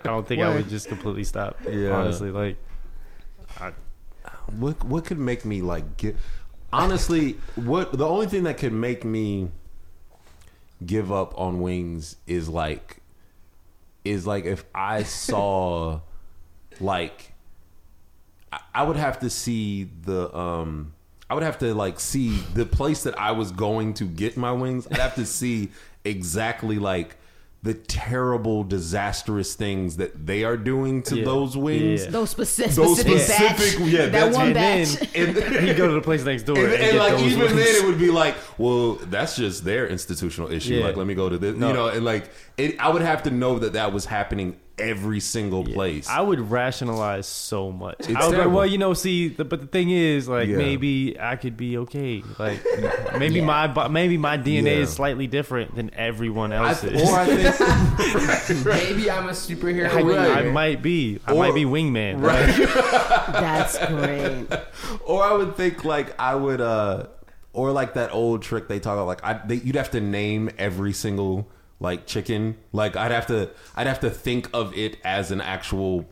don't think I would just completely stop. Yeah. Honestly, like What what could make me like get honestly what the only thing that could make me give up on wings is like is like if I saw like I, I would have to see the um I would have to like see the place that I was going to get my wings. I'd have to see exactly like the terrible disastrous things that they are doing to Yeah. those wings. Yeah. Those specific, Those specific, specific- batch. yeah, that that's- one and batch. then And- you go to the place next door and, and, and, get like those even wings. then it would be like well that's just their institutional issue Yeah. like let me go to this No. you know and like it, i would have to know that that was happening every single Yeah. place I would rationalize so much. It's I would be like, well, you know, see, the, but the thing is, like, Yeah. maybe I could be okay. Like, maybe my maybe my DNA Yeah. is slightly different than everyone I, else's. or i think maybe i'm a superhero I, wing I might be. I Or- might be wingman. right That's great. or i would think like i would uh or like that old trick they talk about like I, they, you'd have to name every single like chicken like i'd have to i'd have to think of it as an actual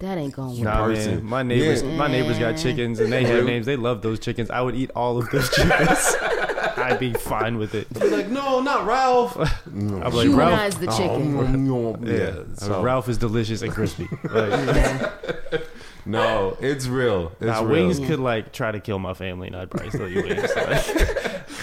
That ain't gonna work. Nah, person. man. My neighbors, Yeah. my neighbors got chickens and they have names. They love those chickens. I would eat all of those chickens. I'd be fine with it. be like no not ralph I'm like Humanize Ralph. the oh, chicken. Oh, yeah, Yeah, so- Ralph is delicious and crispy. Like, no it's real it's nah, real. wings could like try to kill my family, and I'd probably still eat wings. Like,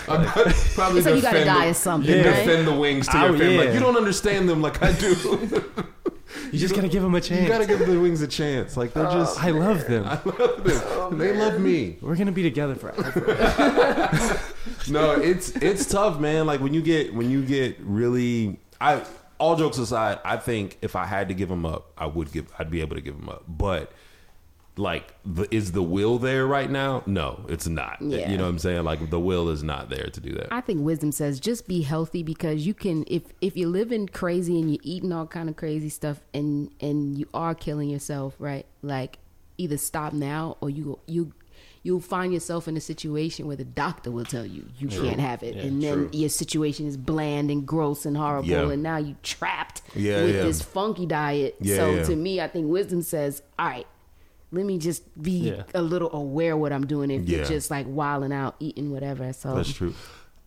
Probably So you gotta defend die the- of something, You right? defend the wings to Oh, your family. yeah. Like you don't understand them like I do. you just gotta give them a chance. you chance. gotta give the wings a chance. Like they're uh, just. I love them. I love them. Oh, they love me. We're gonna be together forever. No, it's it's tough, man. Like when you get when you get really. I all jokes aside, I think if I had to give them up, I would give. I'd be able to give them up, but. Like, the, is the will there right now? No, it's not. Yeah. You know what I'm saying? Like, the will is not there to do that. I think wisdom says just be healthy because you can if if you're living crazy and you're eating all kind of crazy stuff and and you are killing yourself, right? Like either stop now or you you you'll find yourself in a situation where the doctor will tell you you can't have it, Yeah, and then true. your situation is bland and gross and horrible, Yeah. and now you trapped Yeah, with yeah. this funky diet. Yeah, so yeah. to me, I think wisdom says, all right. Let me just be Yeah. a little aware what I'm doing if Yeah. you're just like wilding out, eating whatever. So That's true.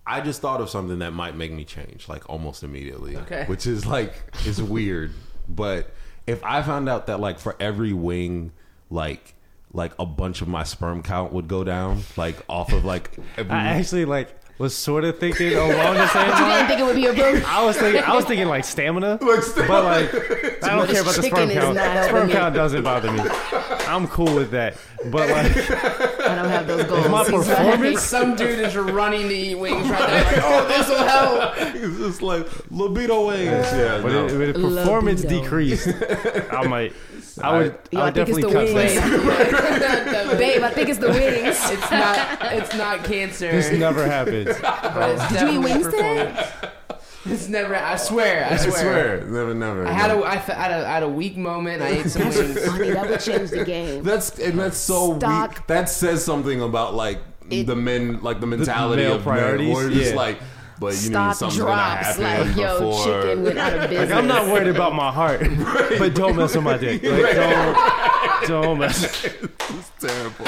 I just thought of something that might make me change, like almost immediately. Okay. Which is like it's weird, but if I found out that like for every wing, like like a bunch of my sperm count would go down, like off of like every, I actually like was sort of thinking along the same you didn't think it would be a boom. I was thinking, I was thinking like stamina, Like stamina. but like I don't care about the Chicken sperm count. not Sperm count doesn't bother me. I'm cool with that. But like, I don't have those goals. my performance- some dude is running to eat wings right now like oh this will help it's just like libido wings. Yeah, but no. if if performance Libido. decreased, I might. I would. Yo, I I would think it's definitely the cut wings. Babe, I think it's the wings. it's not it's not cancer This never happens. but it's Did you eat wings today? Performance. it's never I swear I swear. I swear, swear, never, never. I had a I, had a I had a weak moment I ate some That's wings funny. That would change the game. That's and that's so Stock- weak. That says something about like It- the men, like the mentality male of priorities? Men, or just Yeah. like, but you need Stock something drops. to happen Like, yo, before. chicken went out of business. Like I'm not worried about my heart, but don't mess with my dick. Like, don't, don't mess. It's terrible.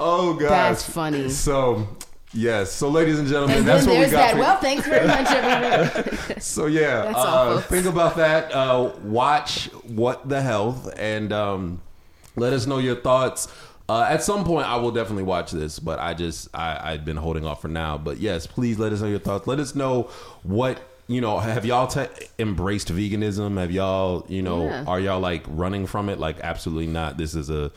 oh gosh, That's funny. So. Yes, so ladies and gentlemen, And that's what we got. that. Well, thanks very much, everyone. So yeah, uh, think about that. Uh, watch what the health, and um, let us know your thoughts. Uh, at some point, I will definitely watch this, but I just I, I've been holding off for now. But yes, please let us know your thoughts. Let us know what you know. Have y'all te- embraced veganism? Have y'all you know Yeah. are y'all like running from it? Like absolutely not. This is a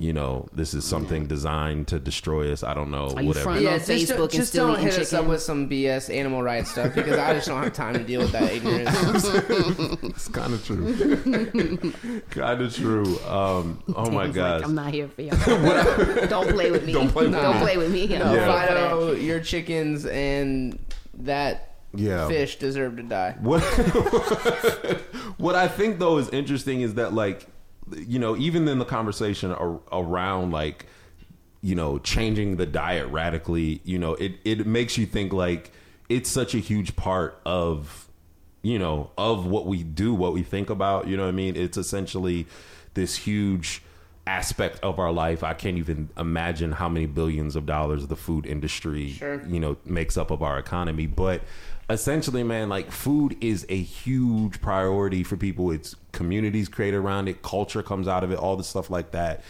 you know, this is something designed to destroy us. I don't know, Are you whatever. fronting Yeah, on just, Facebook don't, and just still don't eating hit us up chicken? with some BS animal rights stuff because I just don't have time to deal with that ignorance. It's kind of true. kind of true. Um, oh my Danny's gosh. like, I'm not here for y'all. don't play with me. Don't play with Don't me. play with me. No, Yeah. Fido, your chickens and that yeah. fish deserve to die. What what I think though is interesting is that like you know even in the conversation ar- around like you know changing the diet radically you know it it makes you think like it's such a huge part of you know of what we do what we think about you know what I mean it's essentially this huge aspect of our life I can't even imagine how many billions of dollars the food industry Sure. you know makes up of our economy but essentially man like food is a huge priority for people it's communities created around it culture comes out of it all the stuff like that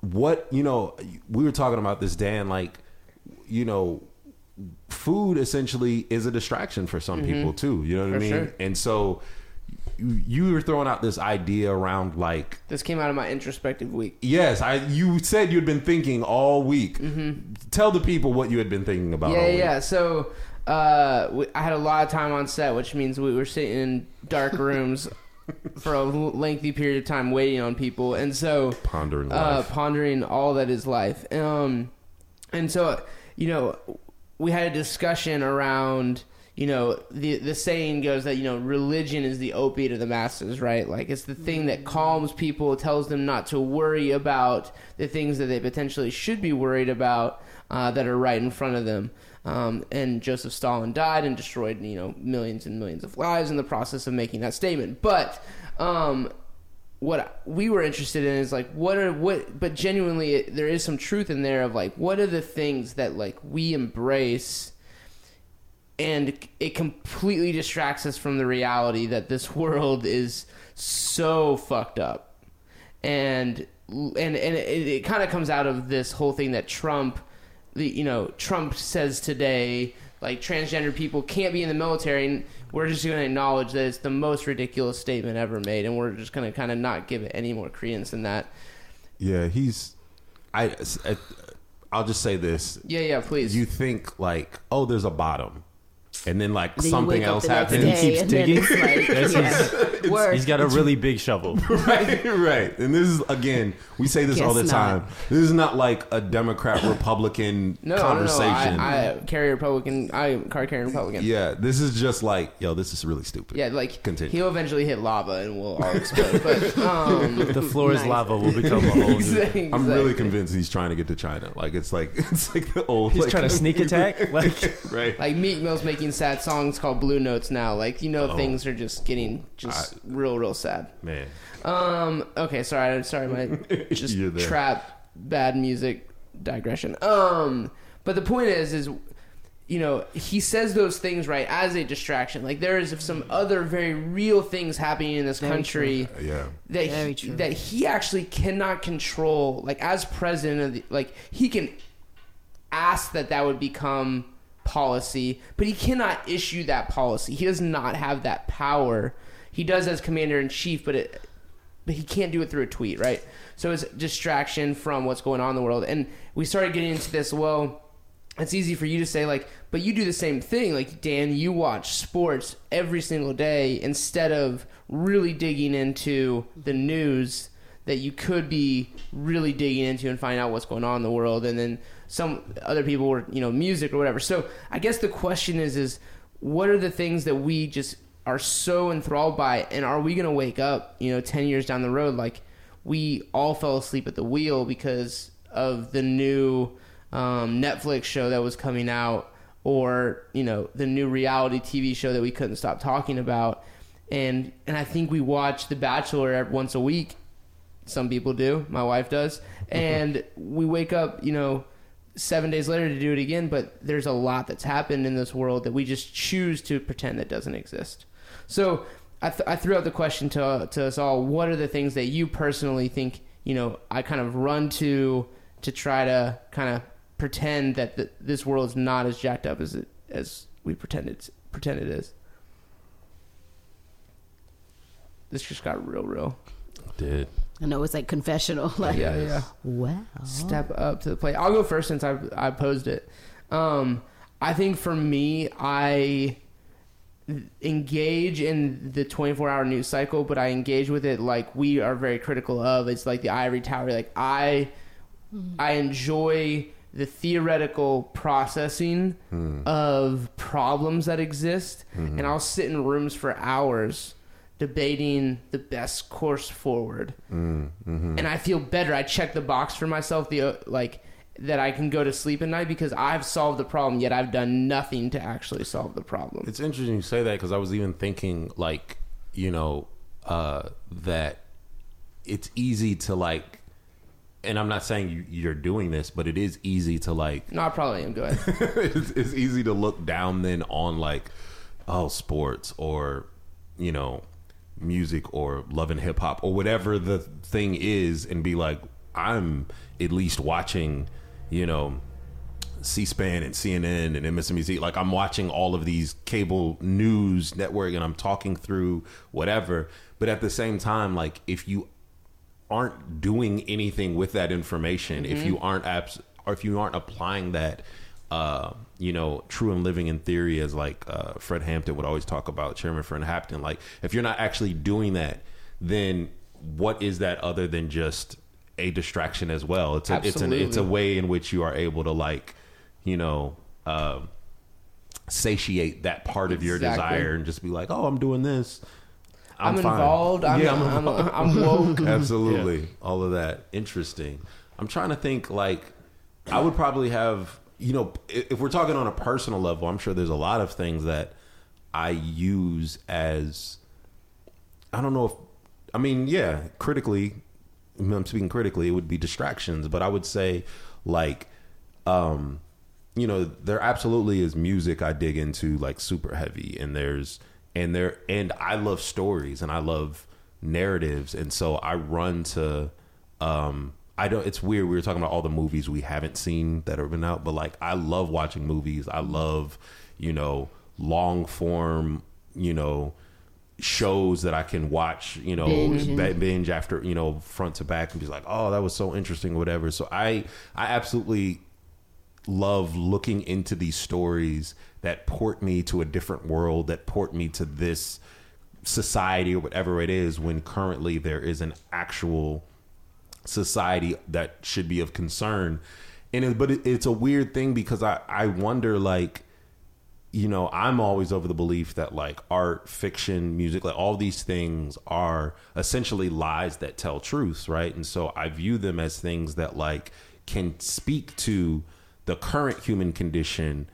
what you know we were talking about this dan like you know food essentially is a distraction for some people too you know what i Mm-hmm. Mean sure. and so you, were throwing out this idea around like This came out of my introspective week. yes i you said you'd been thinking all week tell the people what you had been thinking about Mm-hmm. Yeah, all week. yeah. So uh, we, I had a lot of time on set, which means we were sitting in dark rooms for a lengthy period of time waiting on people, and so pondering uh, life. pondering all that is life. Um, and so, you know, we had a discussion around, you know, the the saying goes that you know religion is the opiate of the masses, right? Like it's the thing that calms people, tells them not to worry about the things that they potentially should be worried about uh, that are right in front of them. Um, and Joseph Stalin died and destroyed, you know, millions and millions of lives in the process of making that statement. But um, what we were interested in is like what are what but genuinely it, there is some truth in there of like what are the things that like we embrace and it completely distracts us from the reality that this world is so fucked up and and and it, it kind of comes out of this whole thing that Trump the you know Trump says today like transgender people can't be in the military and we're just going to acknowledge that it's the most ridiculous statement ever made and we're just going to kind of not give it any more credence than that. Yeah he's I, I i'll just say this. Yeah yeah please. You think like oh there's a bottom and then like Then something else the next happens day keeps digging. like, yeah, worse. He's got a really big shovel. right, right. And this is again, we say this all the time. not. This is not like a Democrat Republican no no no. I, I carry Republican I card carrying Republican yeah, this is just like, yo, this is really stupid. yeah like Continue. he'll eventually hit lava and we'll all explode but um The floor is lava will become a whole new. exactly. I'm really convinced he's trying to get to China. Like it's like it's like the old. He's like, trying to sneak attack. Like right. like Meek Mill's making sad songs called Blue Notes now. Like you know Oh. things are just getting just real real sad. Man, Um okay, sorry, I'm sorry my just trap bad music digression. Um but the point is is you know, he says those things right as a distraction. Like there is some other very real things happening in this Very country yeah. that Very he, true. that he actually cannot control. Like as president of the, like he can ask that that would become policy, but he cannot issue that policy. He does not have that power. He does as commander in chief, but it but he can't do it through a tweet, right? So it's distraction from what's going on in the world. And we started getting into this, well, it's easy for you to say like but you do the same thing like dan you watch sports every single day instead of really digging into the news that you could be really digging into and find out what's going on in the world and then some other people were you know music or whatever so i guess the question is is what are the things that we just are so enthralled by and are we going to wake up you know 10 years down the road like we all fell asleep at the wheel because of the new um, Netflix show that was coming out, or you know the new reality TV show that we couldn't stop talking about, and and I think we watch The Bachelor once a week. Some people do. My wife does, and we wake up, you know, seven days later to do it again. But there's a lot that's happened in this world that we just choose to pretend that doesn't exist. So I, th- I threw out the question to to us all: What are the things that you personally think you know I kind of run to to try to kind of pretend that th- this world is not as jacked up as it as we pretend it's pretend it is? This just got real, real. Did I know it's like confessional. Like, Yeah, yeah. wow. step up to the plate. I'll go first since I I posed it. Um, I think for me, I engage in the 24 hour news cycle, but I engage with it like we are very critical of. It's like the ivory tower. Like I, mm-hmm. I enjoy the theoretical processing hmm. of problems that exist, hmm. and I'll sit in rooms for hours debating the best course forward and I feel better. I check the box for myself, the uh, like that I can go to sleep at night because I've solved the problem, yet I've done nothing to actually solve the problem. It's interesting you say that because I was even thinking like, you know, uh, that it's easy to like, and I'm not saying you, you're doing this, but it is easy to like No, I probably am. Go ahead. it's, it's easy to look down then on like oh sports or you know music or love and hip hop or whatever the thing is and be like I'm at least watching you know C-SPAN and CNN and MSNBC like I'm watching all of these cable news network and I'm talking through whatever. But at the same time like if you aren't doing anything with that information, if mm-hmm. you aren't apps or if you aren't applying that, uh, you know, true and living in theory, as like uh, Fred Hampton would always talk about, Chairman Fred Hampton. Like, if you're not actually doing that, then what is that other than just a distraction as well? It's a, it's an it's a way in which you are able to like, you know. Uh, satiate that part of your Exactly. desire and just be like, oh, I'm doing this. I'm, fine." involved. I'm, Yeah, I'm, I'm, I'm woke. Absolutely. All of that. Interesting. I'm trying to think like I would probably have, you know, if we're talking on a personal level, I'm sure there's a lot of things that I use as I don't know if I mean, yeah, critically I'm speaking critically, it would be distractions, but I would say like um you know, there absolutely is music I dig into like super heavy and there's and there and I love stories and I love narratives and so I run to um I don't it's weird we were talking about all the movies we haven't seen that have been out but like I love watching movies. I love, you know, long form, you know, shows that I can watch, you know, Binge binge after, you know, front to back and be like, "Oh, that was so interesting," or whatever. So I I absolutely love looking into these stories that port me to a different world, that port me to this society or whatever it is when currently there is an actual society that should be of concern. And it, but it, it's a weird thing because I I wonder like you know, I'm always over the belief that like art, fiction, music, like all these things are essentially lies that tell truths, right? And so I view them as things that like can speak to the current human condition,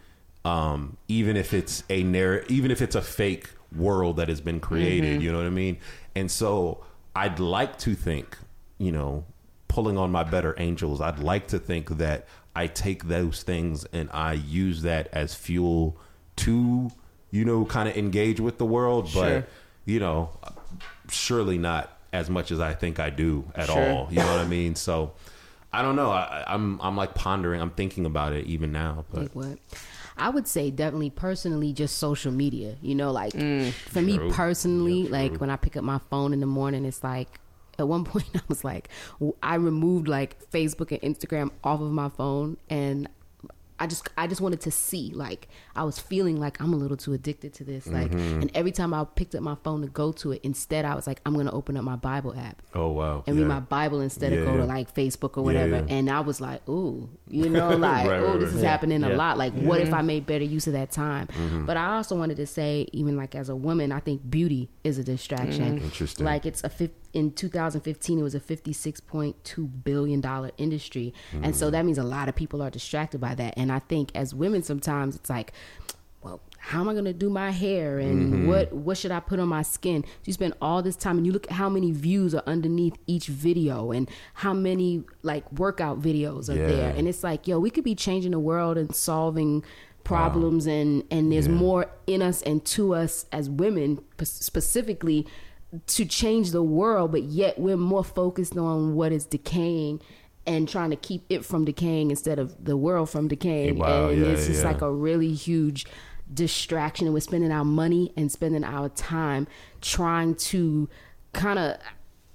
um, even if it's a narr- even if it's a fake world that has been created. You know what I mean? And so I'd like to think, you know, pulling on my better angels, I'd like to think that I take those things and I use that as fuel to, you know, kind of engage with the world. Sure. But, you know, surely not as much as I think I do at Sure. all. You know what I mean? So I don't know. I, I'm I'm like pondering. I'm thinking about it even now. But Like what? I would say definitely personally just social media. You know, like mm. for me personally, Yeah, like when I pick up my phone in the morning, it's like at one point I was like, I removed like Facebook and Instagram off of my phone, and I just I just wanted to see. Like I was feeling like I'm a little too addicted to this. Like, Mm-hmm. and every time I picked up my phone to go to it, instead I was like, I'm gonna open up my Bible app oh wow, and yeah. read my Bible instead of Yeah, go to like Facebook or whatever. yeah. And I was like, ooh, you know, like, Right, oh, right, this right. is Yeah. happening a lot. Like, what if I made better use of that time? Mm-hmm. But I also wanted to say, even like as a woman, I think beauty is a distraction. Interesting. Like it's a fif- in 2015, it was a 56.2 billion dollar industry, and Mm. so that means a lot of people are distracted by that. And I think as women, sometimes it's like well, how am I going to do my hair and Mm-hmm. what what should I put on my skin? You spend all this time and you look at how many views are underneath each video and how many like workout videos are Yeah. there. And it's like, yo, we could be changing the world and solving problems and and there's Yeah. more in us and to us as women p- specifically to change the world, but yet we're more focused on what is decaying and trying to keep it from decaying instead of the world from decaying. Wow, and yeah, it's just yeah. like a really huge distraction and we're spending our money and spending our time trying to kind of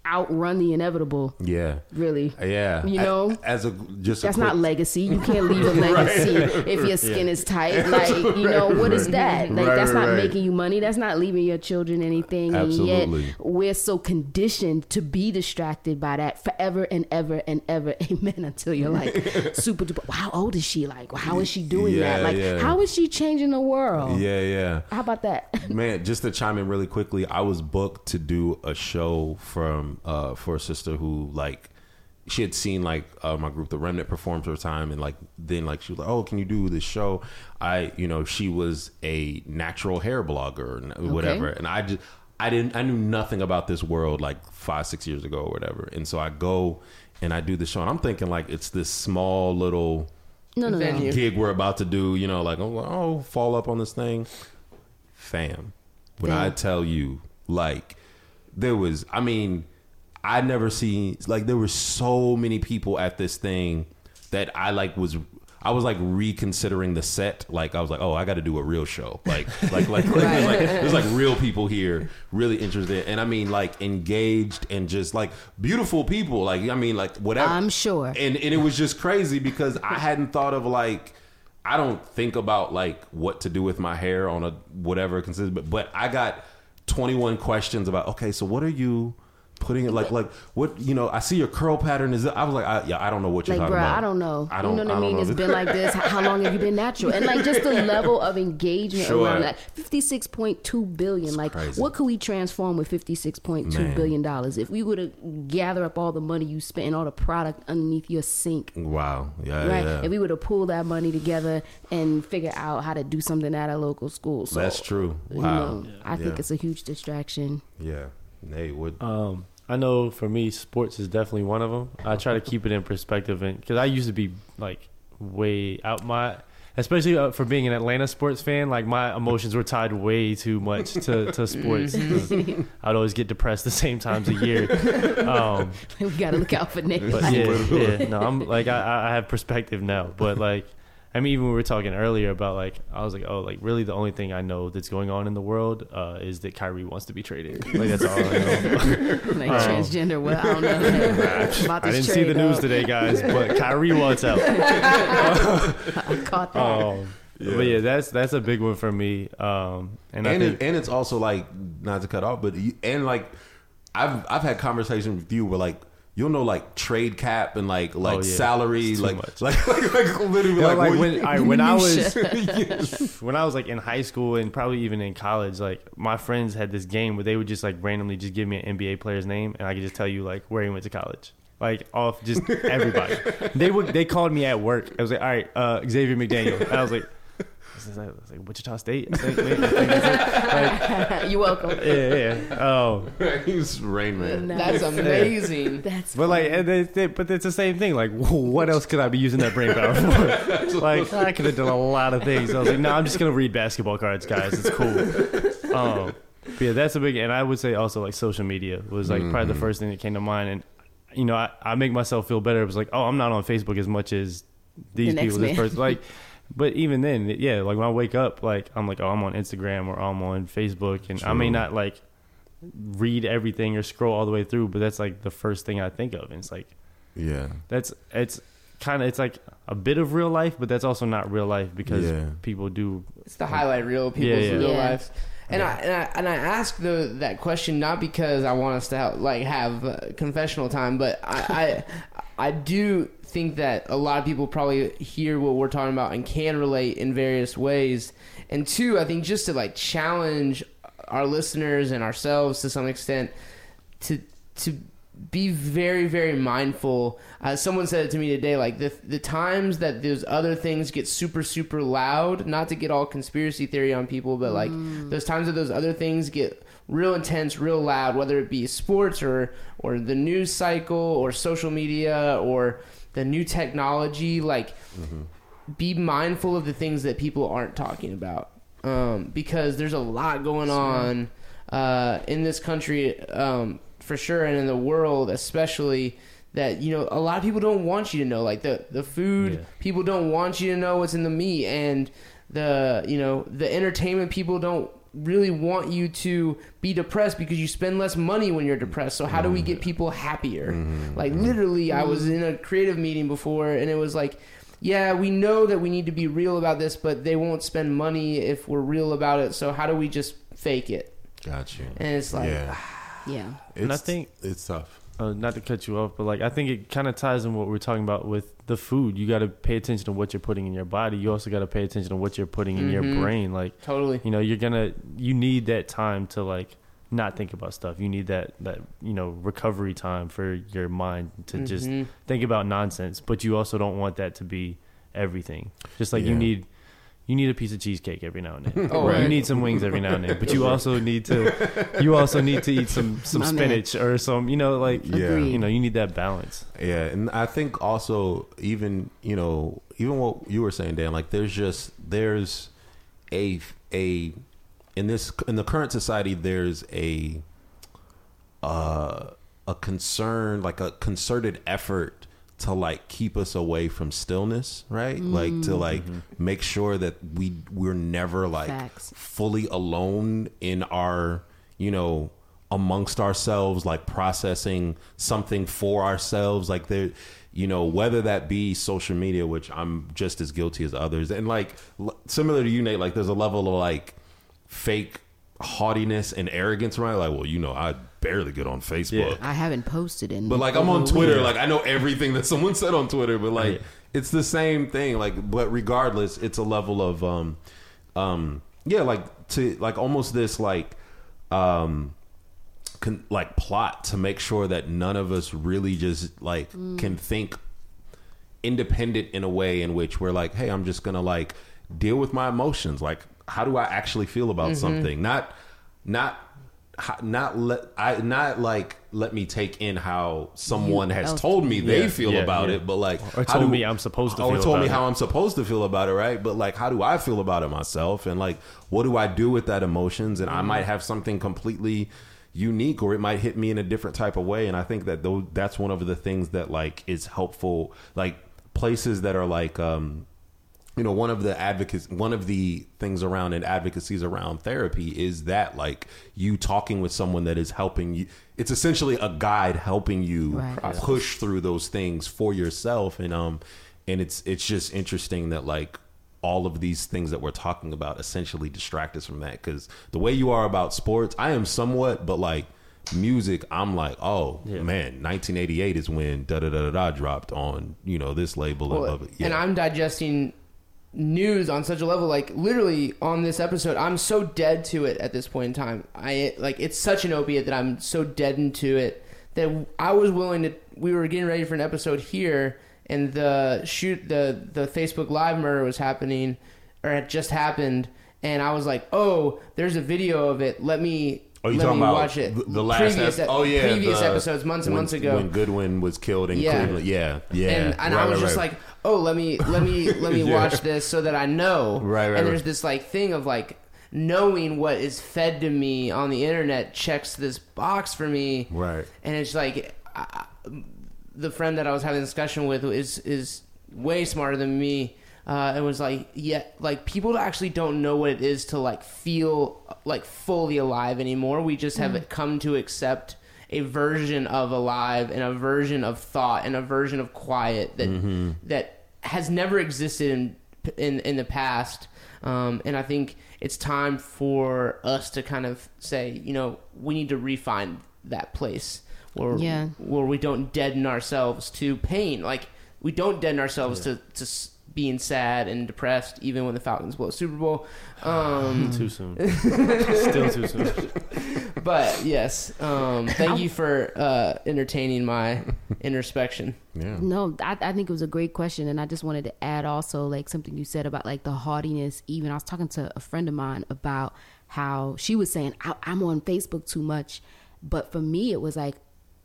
outrun the inevitable. Yeah. Really. Yeah. You know? as a just a That's quick- not legacy. You can't leave a legacy if your skin is tight. Like, you know, what is that? Like, Right, that's not right. making you money. That's not leaving your children anything. And Absolutely. yet, we're so conditioned to be distracted by that forever and ever and ever. Amen. Until you're like super duper. well, How old is she? Like, how is she doing Yeah, that? Like, yeah. how is she changing the world? Yeah, yeah. How about that? Man, just to chime in really quickly, I was booked to do a show from uh for a sister who like she had seen like uh, my group, the Remnant, perform for a time, and like then like she was like, "Oh, can you do this show?" I, you know, she was a natural hair blogger and whatever, and I just I didn't I knew nothing about this world like five six years ago or whatever, and so I go and I do the show, and I'm thinking like it's this small little No, no, no. Venue. gig we're about to do, you know, like, oh, oh fall up on this thing. Fam, when I tell you, like, there was, I mean, I never seen, like, there were so many people at this thing that I, like, was. I was like reconsidering the set. Like I was like, oh, I got to do a real show. Like, like, like, like, there's like, there's like real people here, really interested, and I mean, like engaged and just like beautiful people. Like, I mean, like whatever. I'm sure. And and it was just crazy because I hadn't thought of like I don't think about like what to do with my hair on a whatever consists but, but I got 21 questions about okay so what are you putting it like like what you know I see your curl pattern is I was like I, yeah I don't know what you're Like, talking bruh, about I don't know. I don't know. you know what I mean? It's been like this. How- long have you been natural? And like just the level of engagement Sure. around that. Fifty-six point two billion. like, crazy. what could we transform with fifty six point two billion dollars? If we were to gather up all the money you spent and all the product underneath your sink, wow yeah right? yeah If we were to pull that money together and figure out how to do something at a local school, so that's true You wow know, I think Yeah. it's a huge distraction. yeah hey what Um, I know for me, sports is definitely one of them. I try to keep it in perspective, and because I used to be like way out my, especially uh, for being an Atlanta sports fan, like my emotions were tied way too much to, to sports. I'd always get depressed the same times a year. Um, we got to look out for Nick. but yeah, yeah, no, I'm like I, I have perspective now, but like. I mean, even we were talking earlier about like, I was like, oh, like really, the only thing I know that's going on in the world uh, is that Kyrie wants to be traded. Like that's all I know. like transgender. Well, I don't know. About. I didn't see the trade, news though. today, guys, but Kyrie wants out. I caught that. Um, But yeah, that's that's a big one for me. Um, and, I and think it, and it's also like not to cut off, but you, and like I've I've had conversations with you where like you'll know like trade cap and like like Oh, yeah. salary like, like like like literally like, like when you- I, when I was when I was like in high school and probably even in college, like my friends had this game where they would just like randomly just give me an NBA player's name and I could just tell you like where he went to college. Like off just everybody. they would they called me at work. I was like, all right, uh, Xavier McDaniel. And I was like, I was like, I like Wichita State. I think, I think that's it. You're welcome. Yeah, yeah. Oh, he's Rain Man. That's amazing. That's But like, and they, they, but it's the same thing. Like, what else could I be using that brain power for? like, I could have done a lot of things. I was like, no, I'm just gonna read basketball cards, guys. It's cool. Um, but yeah, that's a big. And I would say also like social media was like probably the first thing that came to mind. And you know, I, I make myself feel better. It was like, oh, I'm not on Facebook as much as these The next people. This person, like. But even then, yeah, like when I wake up, like I'm like, oh, I'm on Instagram or I'm on Facebook, and I may not like read everything or scroll all the way through, but that's like the first thing I think of. And it's like Yeah, that's it's kind of it's like a bit of real life, but that's also not real life because Yeah. people do. It's the highlight reel of people's Yeah, yeah. real Yeah. lives. And I, and I and I ask the that question not because I want us to have, like have uh, confessional time, but I, I I do think that a lot of people probably hear what we're talking about and can relate in various ways. And two, I think just to like challenge our listeners and ourselves to some extent to to be very very mindful uh, someone said it to me today like the the times that those other things get super super loud not to get all conspiracy theory on people but like those times that those other things get real intense real loud whether it be sports or or the news cycle or social media or the new technology like be mindful of the things that people aren't talking about. Um, because there's a lot going on uh, in this country um, for sure and in the world especially that you know a lot of people don't want you to know like the the food Yeah. people don't want you to know what's in the meat and the you know the entertainment people don't really want you to be depressed because you spend less money when you're depressed. So how do we get mm-hmm. people happier? Mm-hmm. Like literally, I was in a creative meeting before, and it was like. Yeah, we know that we need to be real about this, but they won't spend money if we're real about it. So how do we just fake it? Got you. And it's like, yeah, ah. Yeah. And I think- it's tough. Uh, not to cut you off, but like I think it kind of ties in what we're talking about with the food. You got to pay attention to what you're putting in your body. You also got to pay attention to what you're putting in your Mhm. brain. Like totally. you know, you're gonna you need that time to like not think about stuff. You need that that you know recovery time for your mind to just Mhm. think about nonsense. But you also don't want that to be everything. Just like you need. You need a piece of cheesecake every now and then. Oh, You need some wings every now and then, but you also need to, you also need to eat some some My man. spinach or some, you know, like Yeah. You know, you need that balance. Yeah, and I think also even you know even what you were saying, Dan. Like there's just there's a a in this in the current society there's a uh a concern like a concerted effort to like keep us away from stillness right? Like to mm. like mm-hmm. make sure that we we're never like Facts. fully alone in our you know amongst ourselves like processing something for ourselves. Like there you know whether that be social media which i'm just as guilty as others. And like l- similar to you nate like there's a level of like fake haughtiness and arrogance right like well you know i barely get on facebook I haven't posted in. but like I'm on Twitter, like I know everything that someone said on Twitter, but like it's the same thing. Like, but regardless, it's a level of um, um, yeah, like to like almost this like um, con- like plot to make sure that none of us really just like can think independent in a way in which we're like, hey, I'm just gonna like deal with my emotions. Like, how do I actually feel about something? Not, not, not let I not like let me take in how someone has told me they Yeah, feel yeah, about yeah. it, but like Or how told do- me I'm supposed to or feel told about me it. how I'm supposed to feel about it, right? But like, how do I feel about it myself? And like, what do I do with that emotions? And I might have something completely unique, or it might hit me in a different type of way. And I think that those that's one of the things that like is helpful. Like places that are like, um, you know, one of the advocates, one of the things around and advocacies around therapy is that like you talking with someone that is helping you. It's essentially a guide helping you Right. push through those things for yourself and um and it's it's just interesting that like all of these things that we're talking about essentially distract us from that because the way you are about sports i am somewhat but like music i'm like oh Yeah. man 1988 is when da da da da da dropped on you know this label and, Well, blah, blah, yeah. and I'm digesting news on such a level like literally on this episode I'm so dead to it at this point in time. I like it's such an opiate that I'm so deadened to it that I was willing to we were getting ready for an episode here and the shoot the the Facebook live murder was happening or had just happened and I was like oh there's a video of it. Let me Oh, you let talking me about watch it. the- last? previous, ep- oh yeah, previous the- episodes, months and when- months ago. when Godwin was killed in Yeah. Cleveland. Yeah, yeah. and, and Right, I was right, just right. like, oh, let me let me let me Yeah. watch this so that I know. Right, right, And there's this like thing of like knowing what is fed to me on the internet checks this box for me. Right. And it's like I, the friend that I was having a discussion with is is way smarter than me. Uh, it was like, yeah, like people actually don't know what it is to like feel like fully alive anymore. We just have come to accept a version of alive and a version of thought and a version of quiet that that has never existed in in in the past. Um, and I think it's time for us to kind of say, you know, we need to refine that place where Yeah. where we don't deaden ourselves to pain. Like we don't deaden ourselves to to s- being sad and depressed, even when the Falcons blow a Super Bowl. Um, Too soon. Still too soon. but yes, um, thank you for uh, entertaining my introspection. Yeah. No, I, I think it was a great question, and I just wanted to add also like something you said about like the haughtiness. Even I was talking to a friend of mine about how she was saying I, I'm on Facebook too much, but for me it was like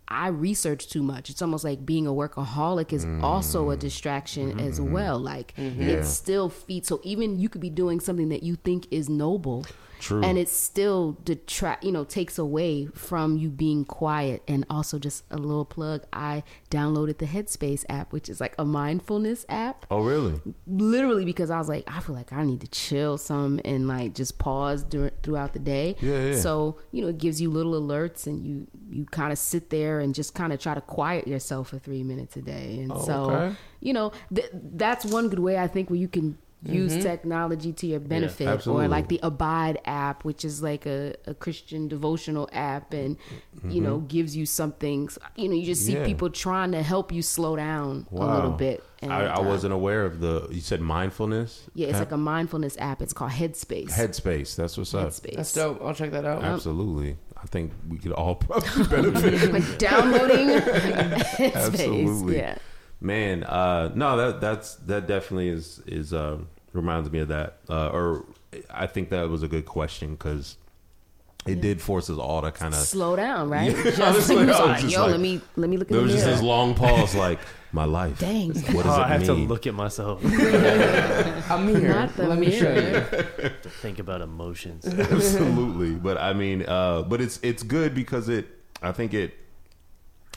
I research too much. It's almost like being a workaholic is mm. also a distraction as mm-hmm. well. Like it still feeds. So even you could be doing something that you think is noble, True. and it still detract you know takes away from you being quiet and also just a little plug i downloaded the headspace app which is like a mindfulness app oh, really? literally because i was like i feel like i need to chill some and like just pause dur- throughout the day Yeah, yeah. so you know it gives you little alerts and you you kind of sit there and just kind of try to quiet yourself for three minutes a day and oh, so Oh, okay. you know th- that's one good way i think where you can use technology to your benefit or like the abide app which is like a, a christian devotional app and you know gives you something you know you just see Mm-hmm. Yeah. people trying to help you slow down a little bit and, I, I uh, wasn't aware of the. You said mindfulness. yeah it's app? like a mindfulness app it's called headspace headspace. That's what's up. headspace That's dope. I'll check that out. Absolutely. I think we could all probably benefit. like downloading headspace Absolutely. yeah Man, uh, no, that that's that definitely is is um, reminds me of that. Uh, or I think that was a good question because it did force us all to kind of. slow down right Yeah, just, honestly, I was like, just yo like- let me let me look in There the was just this long pause, like my life. Dang. What does Oh, it I have to look at myself, I'm here. Not the Let me show mirror. you. think about emotions. Absolutely, but I mean, uh, but it's it's good because it. I think it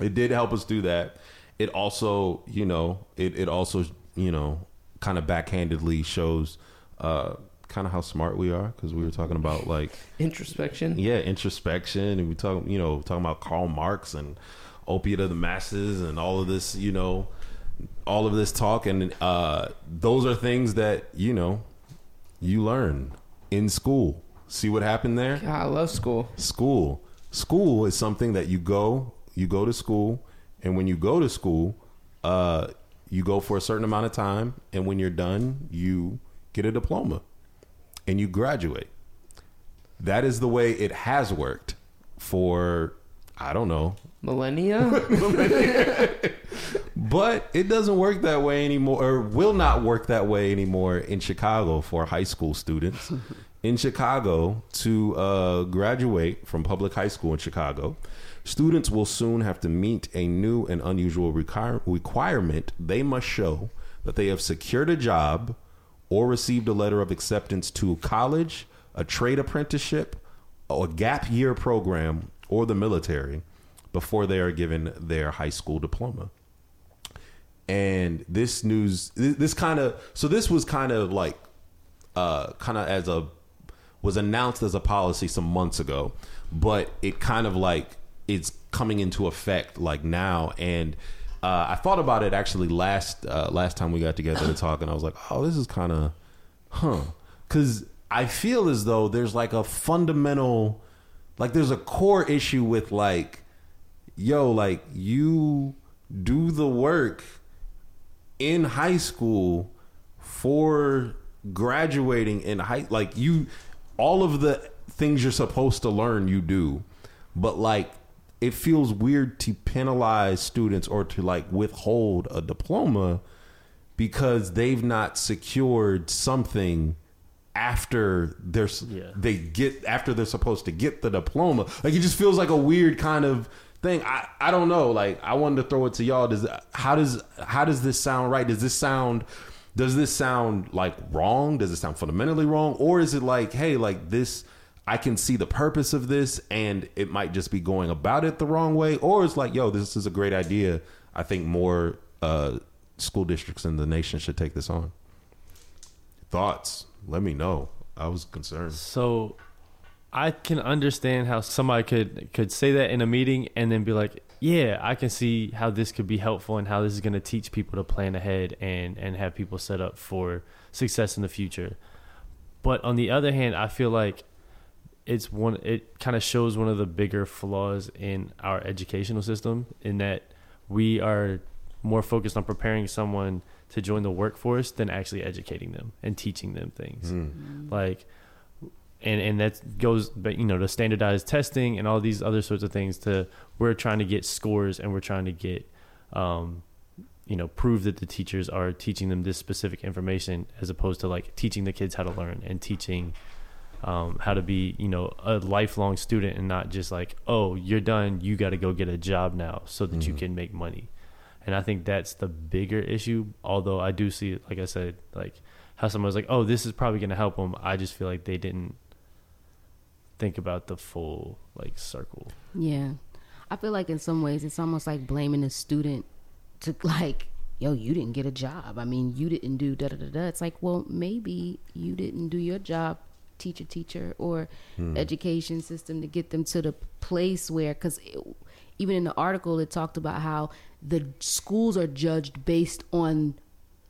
it did help us do that. It also, you know, it it also, you know, kind of backhandedly shows uh, kind of how smart we are because we were talking about like Introspection. yeah introspection and we talk you know talking about Karl Marx and opiate of the masses and all of this you know all of this talk and uh, those are things that you know you learn in school. See what happened there? God, I love school. school school is something that you go you go to school and when you go to school uh you go for a certain amount of time and when you're done you get a diploma and you graduate that is the way it has worked for i don't know Millennia. but it doesn't work that way anymore, or will not work that way anymore in Chicago for high school students. in Chicago, to uh, graduate from public high school in Chicago, students will soon have to meet a new and unusual require- requirement. They must show that they have secured a job or received a letter of acceptance to college, a trade apprenticeship, a gap year program, or the military before they are given their high school diploma. And this news, this, kind of, so this was kind of like, uh, kind of as a, was announced as a policy some months ago, but it kind of like it's coming into effect like now. And uh, I thought about it actually last uh, last time we got together to talk, and I was like, oh, this is kind of, huh? Because I feel as though there's like a fundamental, like there's a core issue with like, yo, like you do the work in high school for graduating in high like you all of the things you're supposed to learn you do but like it feels weird to penalize students or to like withhold a diploma because they've not secured something after they're Yeah. they get after they're supposed to get the diploma. Like it just feels like a weird kind of thing. I i don't know. Like i wanted to throw it to y'all. Does how does how does this sound right? Does this sound does this sound like wrong? Does it sound fundamentally wrong? Or is it like hey like this i can see the purpose of this and it might just be going about it the wrong way or it's like yo this is a great idea. I think more uh school districts in the nation should take this on. Thoughts? Let me know. I was concerned. So I can understand how somebody could could say that in a meeting and then be like, "Yeah, I can see how this could be helpful and how this is going to teach people to plan ahead and and have people set up for success in the future." But on the other hand, I feel like it's one it kind of shows one of the bigger flaws in our educational system in that we are more focused on preparing someone to join the workforce than actually educating them and teaching them things. Like and and that goes but you know to standardized testing and all these other sorts of things to we're trying to get scores and we're trying to get um you know prove that the teachers are teaching them this specific information as opposed to like teaching the kids how to learn and teaching um, how to be you know a lifelong student and not just like oh you're done you got to go get a job now so that you can make money and i think that's the bigger issue although i do see like i said like how someone was like oh this is probably going to help them i just feel like they didn't think about the full like circle. Yeah. I feel like in some ways it's almost like blaming the student to like, yo, you didn't get a job. I mean, you didn't do da da da da. It's like, well, maybe you didn't do your job, teacher, teacher, or hmm. education system to get them to the place where, because even in the article, it talked about how the schools are judged based on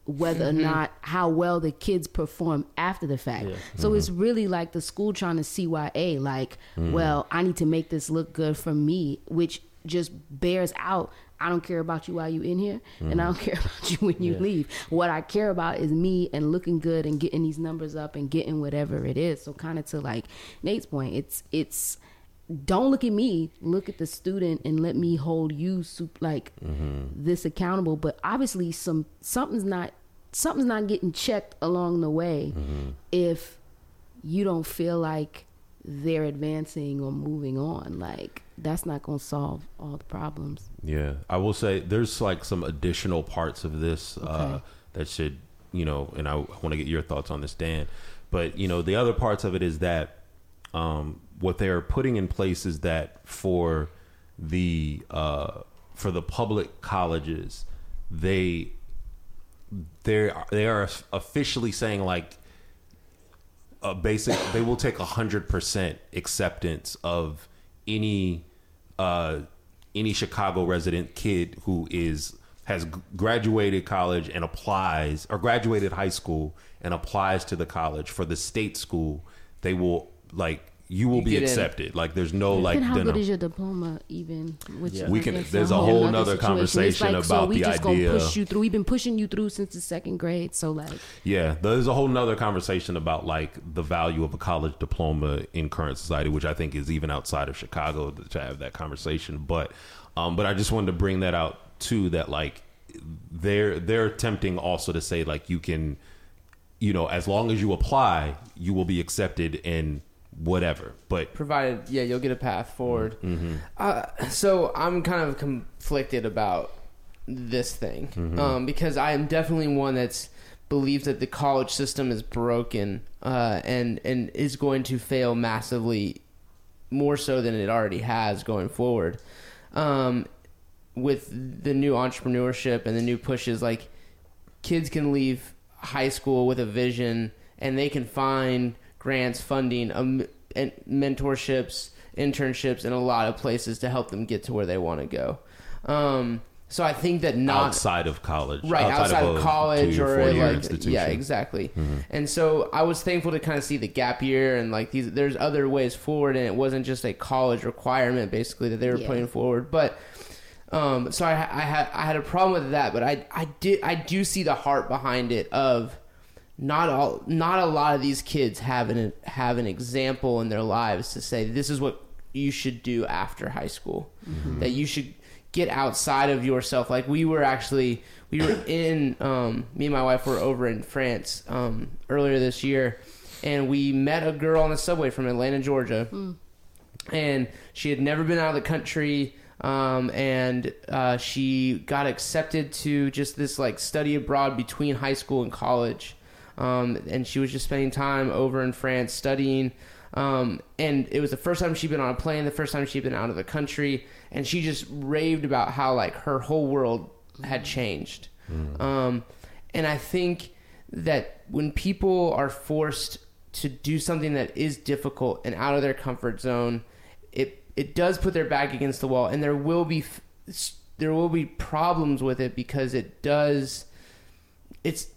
whether or mm-hmm. not how well the kids perform after the fact. So mm-hmm. it's really like the school trying to CYA, like, mm-hmm. well, I need to make this look good for me, which just bears out. I don't care about you while you in here, and I mm-hmm. don't care about you when you Yeah. leave. What I care about is me and looking good and getting these numbers up and getting whatever it is. So kind of to like Nate's point, it's it's don't look at me look at the student and let me hold you sup- like mm-hmm. this accountable but obviously some something's not something's not getting checked along the way mm-hmm. if you don't feel like they're advancing or moving on like that's not going to solve all the problems Yeah, I will say there's like some additional parts of this uh, that should, you know, and I want to get your thoughts on this, Dan. But you know, the other parts of it is that um, what they're putting in place is that for the uh, for the public colleges, they they are, they are officially saying like a basic they will take a hundred percent acceptance of any uh any chicago resident kid who is has graduated college and applies or graduated high school and applies to the college for the state school. They will like you will You be get in. accepted like there's no like and how good is your diploma even which Yeah. We can- there's a whole nother conversation like, so about we the just idea- gonna push you through we've been pushing you through since the second grade so like Yeah, there's a whole nother conversation about like the value of a college diploma in current society, which I think is even outside of Chicago to have that conversation. But, um, but I just wanted to bring that out too. That like they're they're attempting also to say like you can, you know, as long as you apply, you will be accepted in whatever. But provided yeah you'll get a path forward Mm-hmm. uh, so i'm kind of conflicted about this thing Mm-hmm. um, because i am definitely one that's believes that the college system is broken uh, and and is going to fail massively more so than it already has going forward um, with the new entrepreneurship and the new pushes like kids can leave high school with a vision and they can find grants funding um, and mentorships internships in a lot of places to help them get to where they want to go. Um, so i think that not outside of college, right outside, of, a college or or like institution. yeah exactly and so i was thankful to kind of see the gap year and like these there's other ways forward and it wasn't just a college requirement basically that they were Yeah. putting forward. But um so i i had i had a problem with that but i i did i do see the heart behind it of not all not a lot of these kids have an have an example in their lives to say this is what you should do after high school. That you should get outside of yourself. Like we were actually we were in um, me and my wife were over in france um, earlier this year and we met a girl on the subway from atlanta georgia. And she had never been out of the country um, and uh, she got accepted to just this like study abroad between high school and college um, and she was just spending time over in france studying. Um, and it was the first time she'd been on a plane the first time she'd been out of the country. And she just raved about how like her whole world had changed. Um, and i think that when people are forced to do something that is difficult and out of their comfort zone, it it does put their back against the wall, and there will be there will be problems with it because it does it's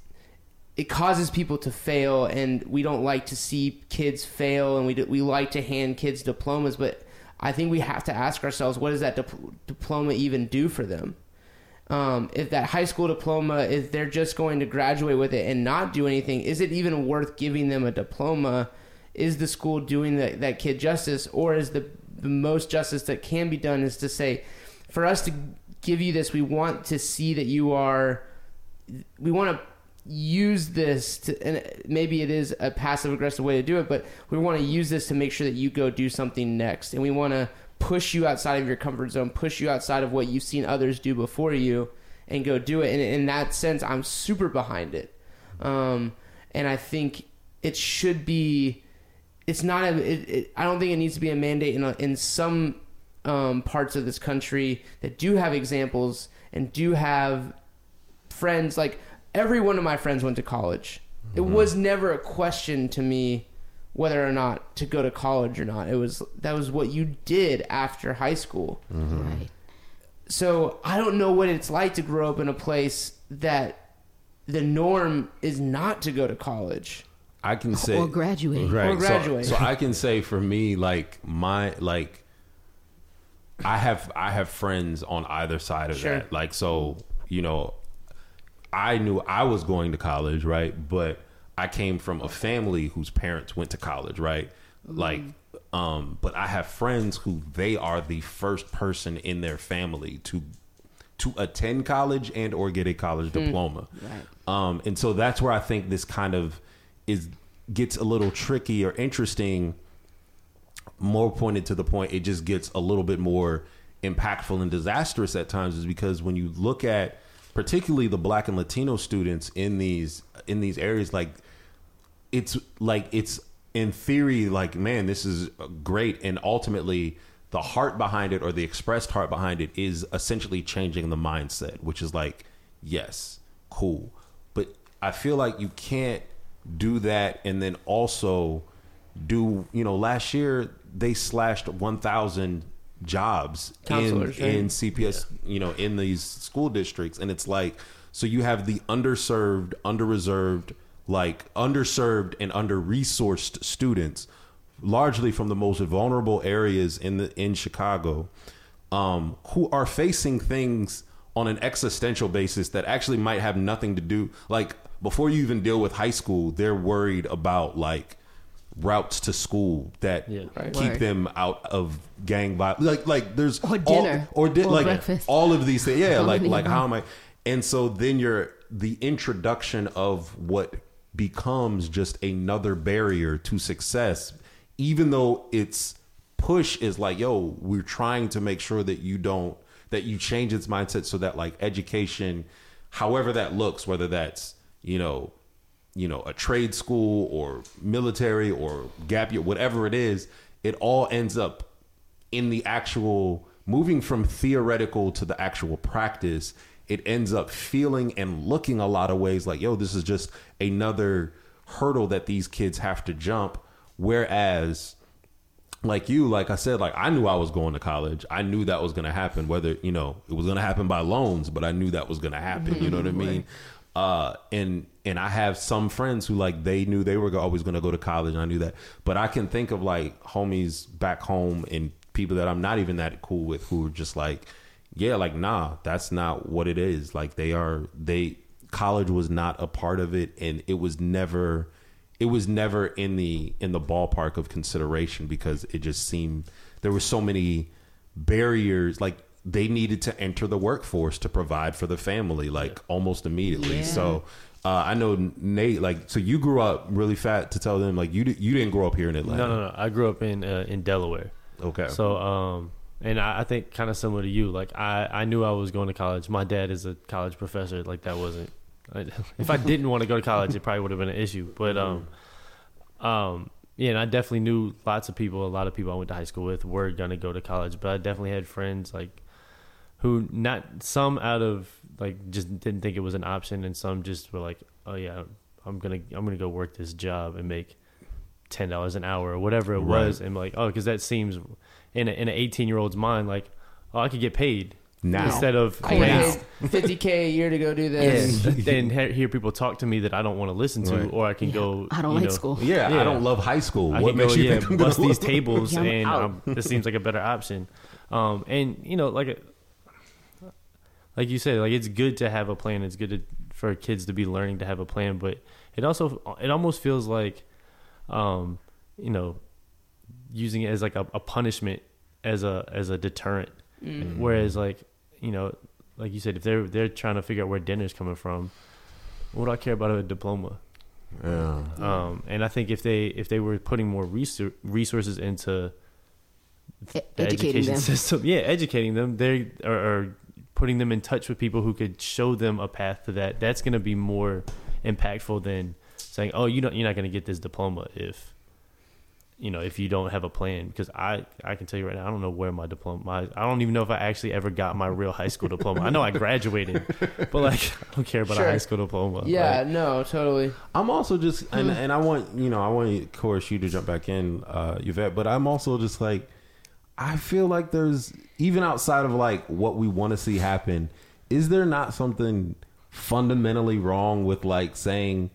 it causes people to fail, and we don't like to see kids fail, and we do, we like to hand kids diplomas, but I think we have to ask ourselves, what does that dip- diploma even do for them? um, if that high school diploma if they're just going to graduate with it and not do anything is it even worth giving them a diploma is the school doing that, that kid justice or is the, the most justice that can be done is to say for us to give you this we want to see that you are we want to use this to and maybe it is a passive aggressive way to do it but we want to use this to make sure that you go do something next and we want to push you outside of your comfort zone push you outside of what you've seen others do before you and go do it and in that sense i'm super behind it um, and i think it should be it's not a. It, it, I don't think it needs to be a mandate in a, in some um, parts of this country that do have examples and do have friends. Like every one of my friends went to college. It mm-hmm. was never a question to me whether or not to go to college or not. It was that was what you did after high school. Mm-hmm. Right. So I don't know what it's like to grow up in a place that the norm is not to go to college. I can say Or graduate. right? Or so- graduate. So, I can say for me, like my like, I have I have friends on either side of Sure. that. Like so, you know, I knew I was going to college, right? But I came from a family whose parents went to college, right? Like, um, but I have friends who they are the first person in their family to to attend college and or get a college diploma. Right. Um, and so that's where I think this kind of is gets a little tricky or interesting. More pointed to the point, it just gets a little bit more impactful and disastrous at times, is because when you look at particularly the Black and Latino students in these in these areas, like it's like it's in theory like man this is great. And ultimately the heart behind it or the expressed heart behind it is essentially changing the mindset which is like yes cool. But i feel like you can't do that and then also do you know last year they slashed 1000 jobs in, right? in CPS, you know, in these school districts. And it's like, so you have the underserved, under-reserved, like underserved and under-resourced students, largely from the most vulnerable areas in the in Chicago, um, who are facing things on an existential basis that actually might have nothing to do. Like before you even deal with high school, they're worried about like routes to school that Yeah. Right. keep Word. them out of gang violence. Like like there's Or all- dinner. or, di- Or like breakfast. all of these things. Yeah, All like like how am I? And so then you're the introduction of what becomes just another barrier to success, even though its push is like, yo, we're trying to make sure that you don't that you change its mindset so that like education, however that looks, whether that's you know you know a trade school or military or gap year whatever it is it all ends up in the actual moving from theoretical to the actual practice it ends up feeling and looking a lot of ways like yo this is just another hurdle that these kids have to jump. Whereas like you like i said like i knew i was going to college. I knew that was going to happen whether you know it was going to happen by loans but i knew that was going to happen you know what i mm-hmm. mean uh and and i have some friends who like they knew they were always going to go to college and i knew that. But i can think of like homies back home and people that i'm not even that cool with who are just like yeah like nah that's not what it is. Like they are they college was not a part of it and it was never it was never in the in the ballpark of consideration because it just seemed there were so many barriers. Like they needed to enter the workforce to provide for the family like almost immediately Yeah. so uh, I know Nate like so you grew up really fat to tell them like you di- you didn't grow up here in Atlanta No, no, no. I grew up in uh, in Delaware. okay So, um, and I, I think kind of similar to you. Like, I, I knew I was going to college. My dad is a college professor. Like, that wasn't. I, if I didn't want to go to college, it probably would have been an issue. But, um, um, yeah, and I definitely knew lots of people. A lot of people I went to high school with were gonna go to college. But I definitely had friends like who not some out of like just didn't think it was an option, and some just were like, oh yeah, I'm gonna I'm gonna go work this job and make ten dollars an hour or whatever it Right. was, and like, oh, because that seems in a, in an eighteen year old's mind like, oh, I could get paid Now. instead of paying- fifty k a year to go do this. and then hear people talk to me that I don't want to listen to, Right. or I can go. I don't you like know, school. yeah, I don't love high school I what makes go, you yeah, think gonna bust these tables, Yeah, and out. um, this seems like a better option. Um, and you know, like, a- like you said, like it's good to have a plan. It's good to, for kids to be learning to have a plan, but it also it almost feels like, um, you know, using it as like a, a punishment as a as a deterrent. Whereas, like, you know, like you said, if they're they're trying to figure out where dinner's coming from, what do I care about a diploma? yeah. Um, and I think if they if they were putting more resor- resources into the educating education them. system, yeah, educating them, they are, are putting them in touch with people who could show them a path to that. That's going to be more impactful than saying, "Oh, you don't, you're not going to get this diploma if you know, if you don't have a plan, because I, I can tell you right now, I don't know where my diploma, my, I don't even know if I actually ever got my real high school diploma. I know I graduated, but like, I don't care about Sure. a high school diploma. Yeah, Like, no, totally. I'm also just and and I want you know I want of course you to jump back in, uh, Yvette, but I'm also just like I feel like there's even outside of like what we want to see happen, is there not something fundamentally wrong with like saying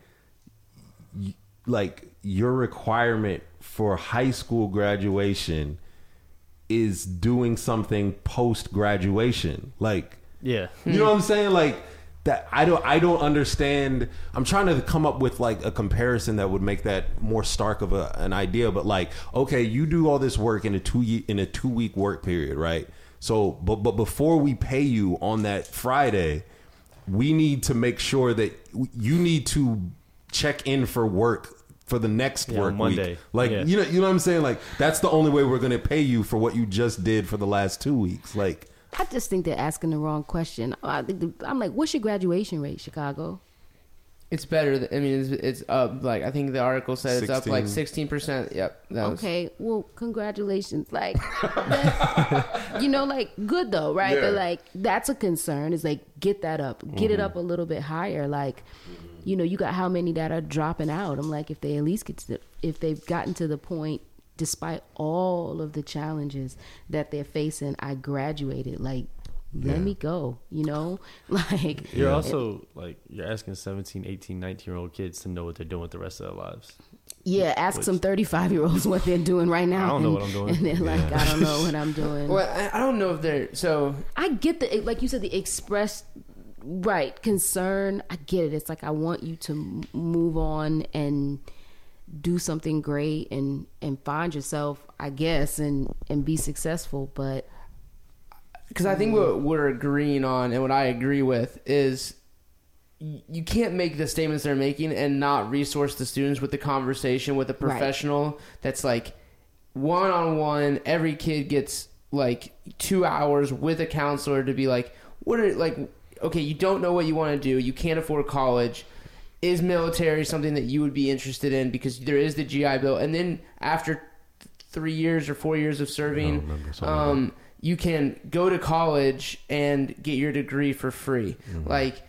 like your requirement for high school graduation is doing something post graduation like yeah. you know what I'm saying? Like that I don't I don't understand. I'm trying to come up with like a comparison that would make that more stark of a, an idea. But like, okay, you do all this work in a two ye- in a two week work period, right? So, but but before we pay you on that Friday, we need to make sure that you need to check in for work for the next Yeah, work Monday. week. Like Yeah. you know, you know what I'm saying? Like that's the only way we're going to pay you for what you just did for the last two weeks. Like. I just think they're asking the wrong question. I think the, I'm like, what's your graduation rate, Chicago? It's better. Th- I mean, it's, it's up. Like I think the article said it's up like sixteen percent. Yep. That was, Okay, well, congratulations. Like, that- you know, like good though, right? But like, that's a concern. Is like get that up, get it mm-hmm. up a little bit higher. Like, you know, you got how many that are dropping out? I'm like, if they at least get to, the, if they've gotten to the point, despite all of the challenges that they're facing, I graduated. Like, let Yeah. me go. You know, like You're also like you're asking 17, 18, 19 year old kids to know what they're doing with the rest of their lives. Yeah, ask Which- some 35 year olds what they're doing right now. I don't know and- what I'm doing. And they're like, I don't know what I'm doing. Well, I, I don't know if they're so. I get the, like you said, the express, right, concern. I get it. It's like, I want you to move on and do something great and, and find yourself, I guess, and, and be successful. But because I think what we're agreeing on and what I agree with is you can't make the statements they're making and not resource the students with the conversation with a Right. professional that's like one on one. Every kid gets like two hours with a counselor to be like, what are like, okay, you don't know what you want to do, you can't afford college. Is military something that you would be interested in because there is the GI Bill, and then after th- three years or four years of serving, remember something like um, you can go to college and get your degree for free. Mm-hmm. Like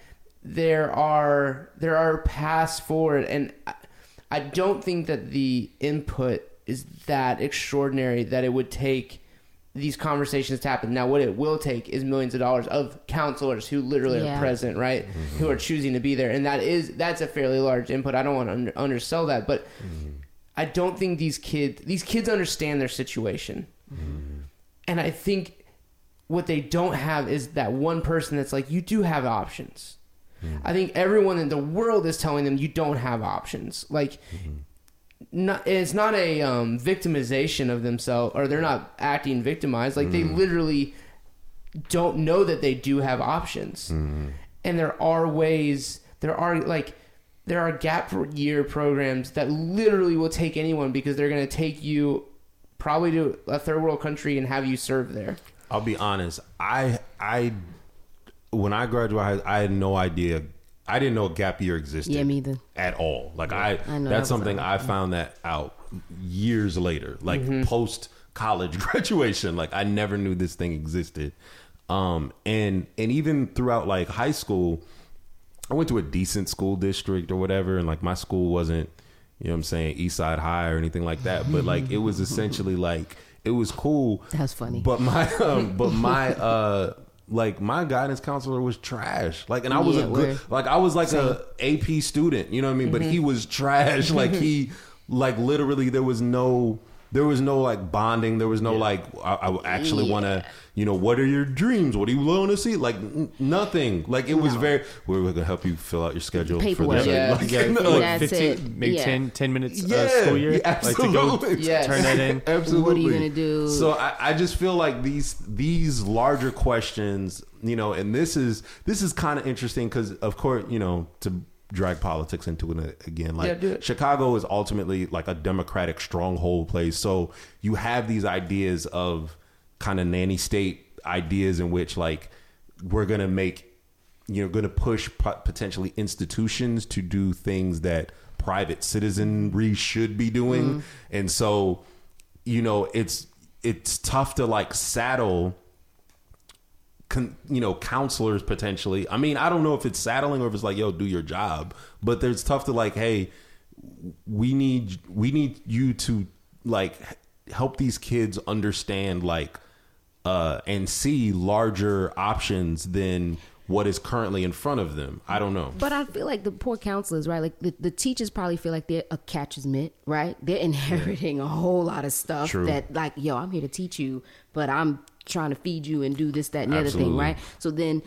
there are there are paths forward, and I, I don't think that the input is that extraordinary that it would take these conversations to happen. Now, what it will take is millions of dollars of counselors who literally Yeah. are present, right? Mm-hmm. Who are choosing to be there, and that is that's a fairly large input. I don't want to under, undersell that, but Mm-hmm. I don't think these kids these kids understand their situation, and I think what they don't have is that one person that's like, you do have options. I think everyone in the world is telling them you don't have options. Like, not, it's not a um, victimization of themselves, or they're not acting victimized. Like, they literally don't know that they do have options. And there are ways, there are like, there are gap year programs that literally will take anyone because they're going to take you probably to a third world country and have you serve there. I'll be honest. I I when I graduated, I had no idea. I didn't know a gap year existed. Yeah, me either. At all. Like I, I that that's was something. I found that out years later, like post college graduation. Like I never knew this thing existed. Um, and and even throughout like high school, I went to a decent school district or whatever, and like my school wasn't, you know, what I'm saying East Side High or anything like that. But like it was essentially like it was cool. That's funny. But my um, but my uh like my guidance counselor was trash. Like and I was Yeah, a good like I was like a AP student, you know what I mean? But he mm-hmm. was trash. like mm-hmm. he like literally there was no there was no like bonding. There was no like I, I actually want to you know what are your dreams? What do you want to see? Like n- nothing. Like it was very we're gonna help you fill out your schedule Paperwork. for this. Yeah. Like, Yeah, no, like That's 15, it. maybe Yeah. 10, 10 minutes Yeah, uh, school year. yeah, like to go absolutely. Yes. turn that in. Absolutely. What are you gonna do? So I, I just feel like these these larger questions, you know, and this is this is kind of interesting because, of course, you know, to drag politics into it again, like Yeah. Chicago is ultimately like a democratic stronghold place. So you have these ideas of kind of nanny state ideas in which like we're gonna make you're going to push potentially institutions to do things that private citizenry should be doing, mm-hmm. and so you know it's it's tough to like saddle con, you know counselors potentially i mean i don't know if it's saddling or if it's like yo do your job but there's tough to like hey we need we need you to like help these kids understand like uh and see larger options than what is currently in front of them i don't know But I feel like the poor counselors, right? Like the, the teachers probably feel like they're a catcher's mitt, right? They're inheriting a whole lot of stuff True. that, like, yo, I'm here to teach you, but I'm trying to feed you and do this, that, and the other thing, right? So then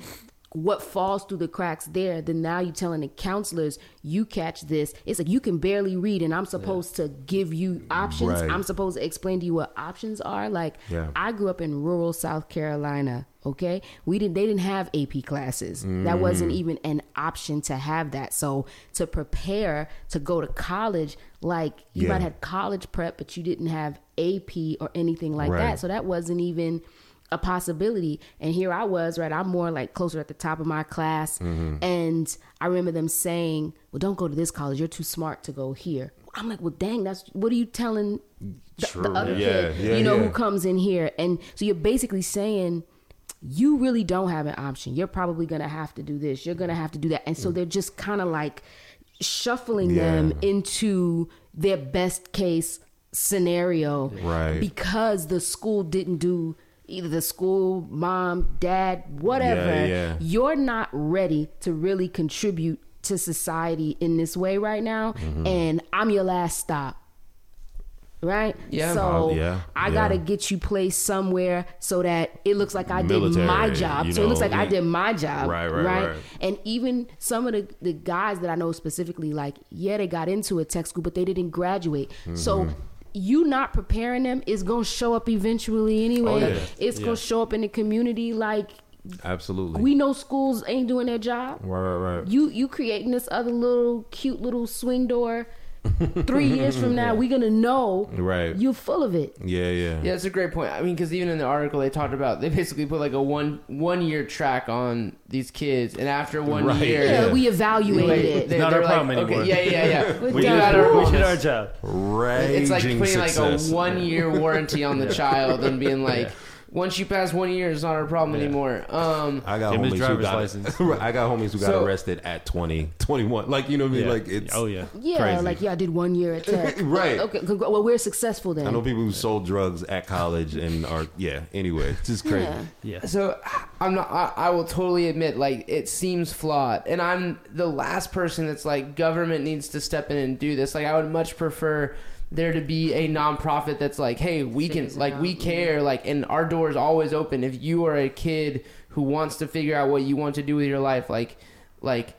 what falls through the cracks there, then now you're telling the counselors, you catch this. It's like you can barely read, and I'm supposed to give you options. Right. I'm supposed to explain to you what options are. Like, Yeah. I grew up in rural South Carolina. Okay, we didn't. They didn't have AP classes. That mm. wasn't even an option to have that. So to prepare to go to college, like you Yeah. might have college prep, but you didn't have AP or anything like Right. that. So that wasn't even a possibility. And here I was, right? I'm more like closer at the top of my class, Mm-hmm. and I remember them saying, "Well, don't go to this college. You're too smart to go here." I'm like, "Well, dang, that's what are you telling the, the other Yeah, kid, yeah, you know, yeah. who comes in here?" And so you're basically saying you really don't have an option. You're probably going to have to do this. You're going to have to do that. And so they're just kind of like shuffling them into their best case scenario. Right. Because the school didn't do either the school, mom, dad, whatever. Yeah, yeah. You're not ready to really contribute to society in this way right now. Mm-hmm. And I'm your last stop. Right? Yeah. So Uh, yeah, I gotta get you placed somewhere so that it looks like I Military, did my job. you So it looks know, like I did my job. Right, right, right. And even some of the, the guys that I know specifically, like, yeah, they got into a tech school, but they didn't graduate. So Mm-hmm. You not preparing them is gonna show up eventually anyway. Oh, yeah. It's Yeah. gonna show up in the community like absolutely we know schools ain't doing their job. right right right You you creating this other little cute little swing door. Three years from now, we're gonna know Right. you're full of it. yeah yeah Yeah, that's a great point. I mean, because even in the article they talked about, they basically put like a one one year track on these kids, and after one Right, year, Yeah, Yeah. we evaluated Wait, it. they- Not our like, problem okay, anymore. Yeah, yeah, yeah. We're we done. got our we did our job. Right. It's like putting success. like a one year warranty on the child and being like, once you pass one year, it's not our problem anymore. Um, I got Give him homies his who got license. I got homies who got So- arrested at 20, 21. Like you know what I mean? Yeah. Like it's oh yeah. Yeah, crazy. like yeah, I did one year at Tech. Right. Okay. Well, we're successful then. I know people who sold drugs at college and are yeah. Anyway, it's just crazy. Yeah. Yeah. So I'm not. I, I will totally admit, like it seems flawed, and I'm the last person that's like government needs to step in and do this. Like I would much prefer there to be a nonprofit that's like, hey, we can, like, we care, like, and our door is always open. If you are a kid who wants to figure out what you want to do with your life, like, like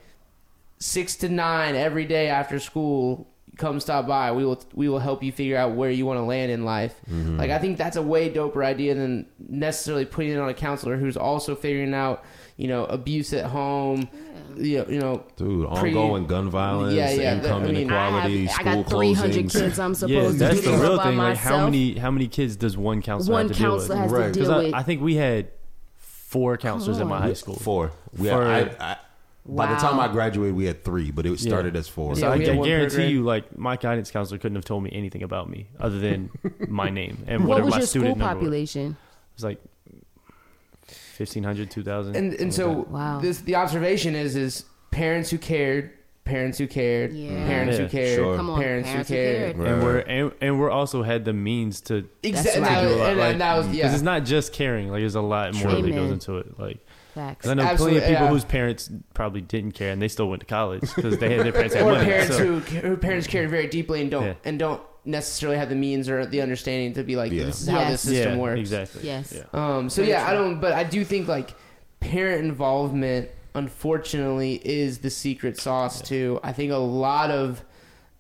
six to nine every day after school come stop by. We will we will help you figure out where you want to land in life. Mm-hmm. Like i think that's a way doper idea than necessarily putting it on a counselor who's also figuring out you know abuse at home you know, you know Dude, Pre- ongoing gun violence, Yeah, yeah, income I mean, inequality, I, have, I school got 300 closings. kids I'm supposed Yeah, supposed that's the real thing. Like, myself. how many how many kids does one counselor One have to deal with? counselor has Right. to deal I, with. I think we had four counselors in my high school. Four. We For- had, I, I, By the time I graduated, we had three, but it started as four. So Yeah, I, I guarantee you, like my guidance counselor couldn't have told me anything about me other than my name and what whatever was my your school student number was. population? It was like 1,500, 2,000. and and so Wow. this the observation is is parents who cared parents who cared Yeah. parents who Yeah, cared sure. Come on, parents, parents who who cared, cared. and we're and, and we're also had the means to Exactly, right. and, do a lot, and, like, that was because yeah it's not just caring. Like there's a lot more that Amen. goes into it. Like Facts. 'cause I know Absolutely, plenty of people yeah. whose parents probably didn't care and they still went to college because they had their parents had or money. parents so- who who parents cared very deeply and don't Yeah. and don't necessarily have the means or the understanding to be like Yeah. this is how this Yes. system yeah, works. Exactly. Yes. Yeah. Um, so Very yeah, I true. don't, but I do think like parent involvement, unfortunately, is the secret sauce to I think a lot of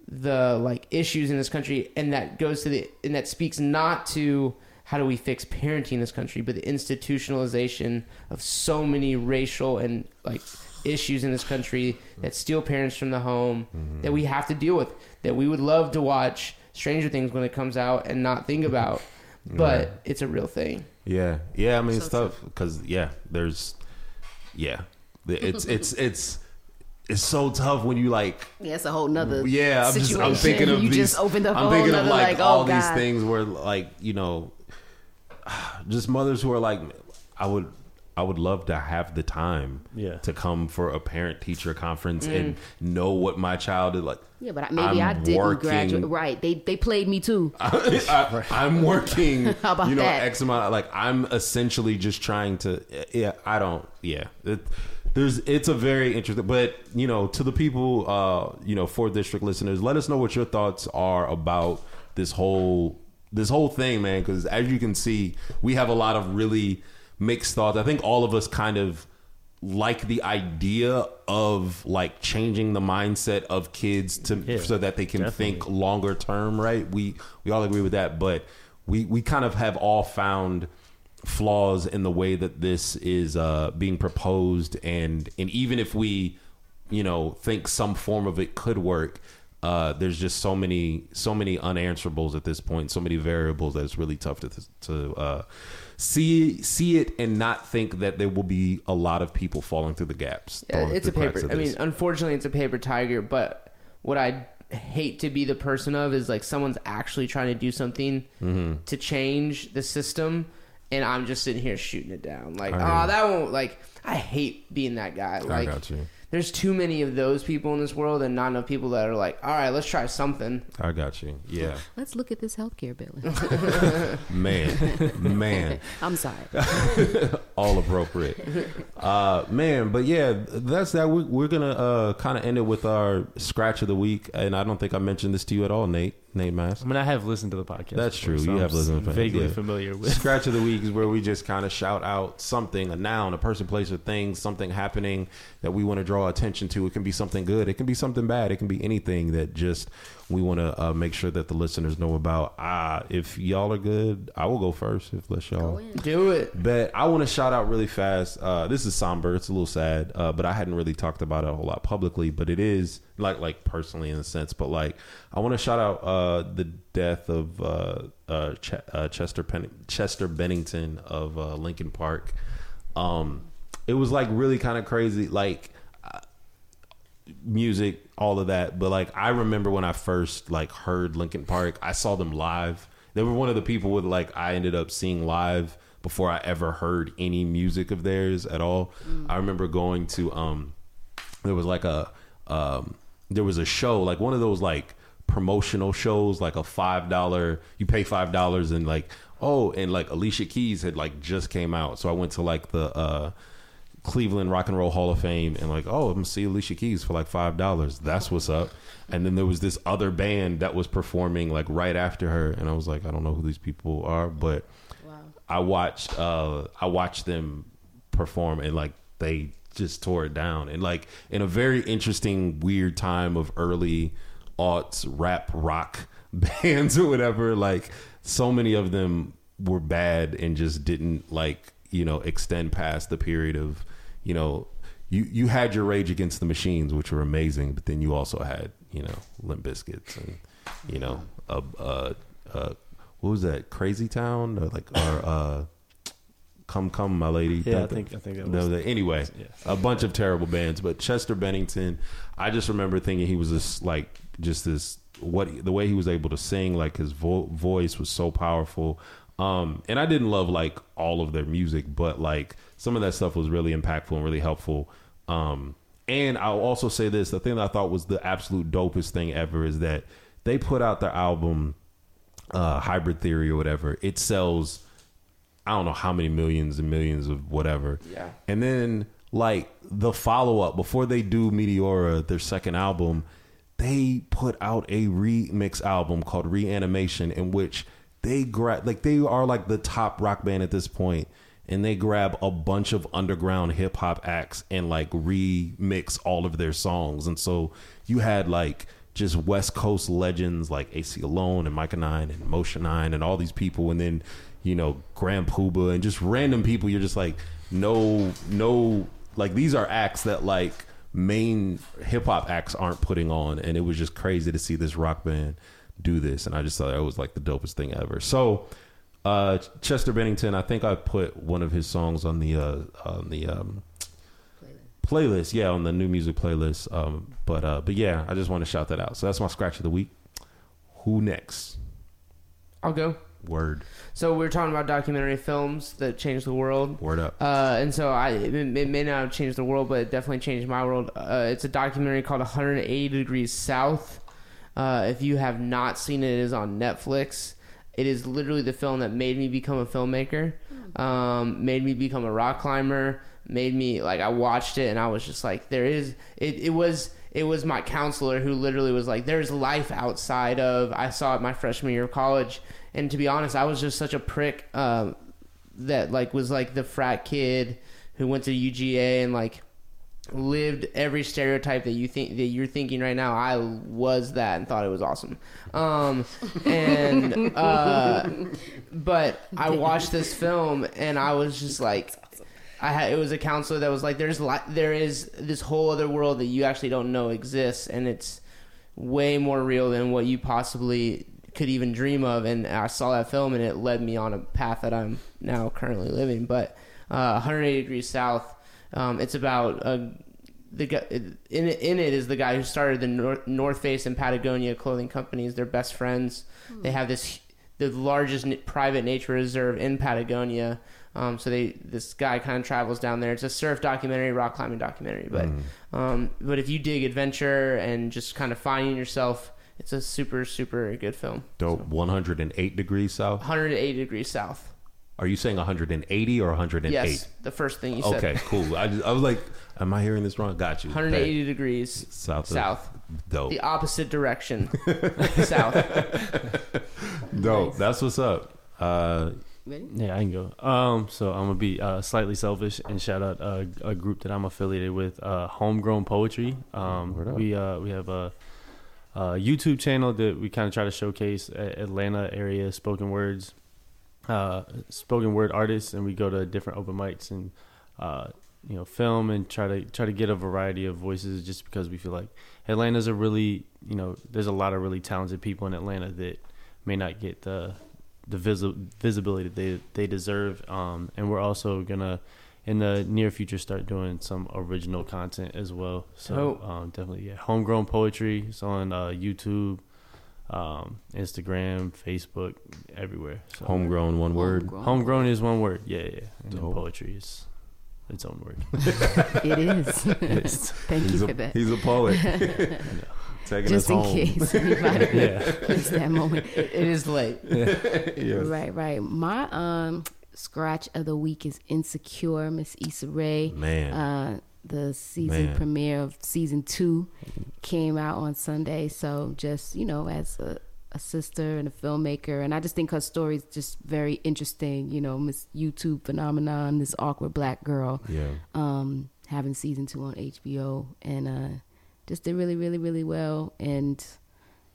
the like issues in this country, and that goes to the and that speaks not to how do we fix parenting in this country, but the institutionalization of so many racial and like issues in this country that steal parents from the home that we have to deal with. That we would love to watch Stranger Things when it comes out and not think about, but Right. it's a real thing. Yeah, yeah. I mean, it's tough because yeah, there's yeah, it's it's it's it's so tough when you like Yeah, it's a whole nother yeah i'm just i'm situation. thinking of you these just opened up i'm a whole thinking nother of like, like, oh, all oh these things where like you know just mothers who are like i would i would love to have the time Yeah. to come for a parent teacher conference and know what my child is like Yeah, but I- maybe i I'm didn't working- graduate. Right? They they played me too. I, I'm working, How about you know, that? X amount. Like I'm essentially just trying to. Yeah, I don't. Yeah, it, there's. It's a very interesting. But you know, to the people, uh, you know, Forth District listeners, let us know what your thoughts are about this whole this whole thing, man. Because as you can see, we have a lot of really mixed thoughts. I think all of us kind of like the idea of like changing the mindset of kids to Yeah, so that they can definitely. think longer term, right? We we all agree with that, but we we kind of have all found flaws in the way that this is uh, being proposed, and and even if we, you know, think some form of it could work. Uh, there's just so many, so many unanswerables at this point, so many variables that it's really tough to to uh, see see it and not think that there will be a lot of people falling through the gaps. Yeah, it's a through the cracks paper. I mean, unfortunately, it's a paper tiger. But what I hate to be the person of is like someone's actually trying to do something Mm-hmm. to change the system, and I'm just sitting here shooting it down. Like, oh, that won't. Like, I hate being that guy. Like, I got you. There's too many of those people in this world, and not enough people that are like, all right, let's try something. I got you. Yeah, Let's look at this healthcare bill. man, man. I'm sorry. all appropriate. Uh, man, but yeah, that's that. We're, we're gonna uh, kind of end it with our scratch of the week, and I don't think I mentioned this to you at all, Nate. Nate Mask. I mean, I have listened to the podcast. That's before, true. so You I'm have listened to the podcast, Vaguely yeah. familiar with. Scratch of the week is where we just kind of shout out something, a noun, a person, place, or thing, something happening that we want to draw attention to. It can be something good. It can be something bad. It can be anything that just we want to uh, make sure that the listeners know about. Ah, if y'all are good, I will go first. If let's y'all. Do it. But I want to shout out really fast. Uh, this is somber. It's a little sad, uh, but I hadn't really talked about it a whole lot publicly. But it is like like personally in a sense. But like I want to shout out uh, the death of uh, uh, Ch- uh, Chester Pen- Chester Bennington of uh, Linkin Park. Um, it was like really kind of crazy. Like music, all of that. But like I remember when I first like heard Linkin Park, I saw them live. They were one of the people with like I ended up seeing live before I ever heard any music of theirs at all. I remember going to um there was like a um there was a show like one of those like promotional shows like a five dollar you pay five dollars and like oh and like alicia keys had like just came out so i went to like the uh Cleveland Rock and Roll Hall of Fame and like, oh, I'm gonna see Alicia Keys for like five dollars. That's what's up. And then there was this other band that was performing like right after her, and I was like, I don't know who these people are, but I watched uh I watched them perform and like they just tore it down and like in a very interesting weird time of early aughts rap rock bands or whatever like so many of them were bad and just didn't like you know extend past the period of you know you you had your rage against the machines which were amazing but then you also had you know Limp Bizkits and you know uh uh, uh what was that crazy town or like or uh come come my lady Yeah, I think- I think that no, was- the- anyway yeah. a bunch of terrible bands but chester bennington i just remember thinking he was this like just this what the way he was able to sing like his vo- voice was so powerful um and i didn't love like all of their music but like some of that stuff was really impactful and really helpful um and i'll also say this the thing that i thought was the absolute dopest thing ever is that they put out their album uh hybrid theory or whatever it sells I don't know how many millions and millions of whatever. Yeah. And then like the follow up before they do Meteora, their second album, they put out a remix album called Reanimation in which they grab like they are like the top rock band at this point and they grab a bunch of underground hip hop acts and like remix all of their songs. And so you had like just West Coast legends like Aceyalone and Myka Nine and Motion Nine and all these people, and then you know Grand Puba and just random people. You're just like, no, no, like these are acts that like main hip hop acts aren't putting on, and it was just crazy to see this rock band do this, and I just thought that was like the dopest thing ever. So. Uh, Chester Bennington, I think I put one of his songs on the uh, on the um, playlist. Yeah, on the new music playlist. Um, but uh, but yeah, I just want to shout that out. So that's my scratch of the week. Who next? I'll go. Word, So we are talking about documentary films that changed the world. word up. Uh, and so I, it, it may not have changed the world, but it definitely changed my world. Uh, it's a documentary called 180 Degrees South. Uh, if you have not seen it, it is on Netflix. It is literally the film that made me become a filmmaker, um, made me become a rock climber, made me like I watched it and I was just like, there is it. It was it was my counselor who literally was like, there's life outside of. I saw it my freshman year of college, and to be honest, I was just such a prick. Um, that like was like the frat kid who went to UGA and like lived every stereotype that you think that you're thinking right now. I was that and thought it was awesome. Um, and uh, but I watched this film and I was just like. I had it was a counselor that was like, "There's li- there is this whole other world that you actually don't know exists, and it's way more real than what you possibly could even dream of." And I saw that film, and it led me on a path that I'm now currently living. But uh, 180 degrees south, um, it's about uh, the guy in in it is the guy who started the North, North Face and Patagonia clothing companies. They're best friends. They have this the largest private nature reserve in Patagonia. Um, so they this guy kind of travels down there. It's a surf documentary, rock climbing documentary. But um, but if you dig adventure and just kind of finding yourself, it's a super super good film. Dope. 108 degrees south. One hundred and eight degrees south. Are you saying 180 or 108? Yes, the first thing you said. Okay, cool. I, just- I was like, am I hearing this wrong? Got you. 180 Hey, degrees south. south. Dope. The opposite direction. south. Dope. That's what's up. Uh, Yeah, I can go. Um, so I'm gonna be uh, slightly selfish and shout out uh, a group that I'm affiliated with, uh, Homegrown Poetry. Um, we uh, we have a, a YouTube channel that we kind of try to showcase Atlanta area spoken words, uh, spoken word artists, and we go to different open mics and uh, you know film and try to try to get a variety of voices, just because we feel like Atlanta's a really you know there's a lot of really talented people in Atlanta that may not get the the visi- visibility that they they deserve. Um, and we're also gonna in the near future start doing some original content as well. So um, definitely, yeah, homegrown poetry. It's on uh, YouTube, um, Instagram, Facebook, everywhere. So homegrown, one word. Homegrown. homegrown is one word. Yeah, yeah. And then poetry is its own word. It is. It's- Thank you He's for a, that. he's a poet. Taking Just us in home. case anybody yeah. missed that moment. It is late. Yes. Right, right. My um scratch of the week is Insecure, Miss Issa Rae. Man. Uh the season Man. premiere of season two came out on Sunday. So just, you know, as a, a sister and a filmmaker and I just think her story is just very interesting, you know, Miss YouTube phenomenon, this awkward black girl. yeah. um, having season two on HBO, and uh, just did really, really, really well. And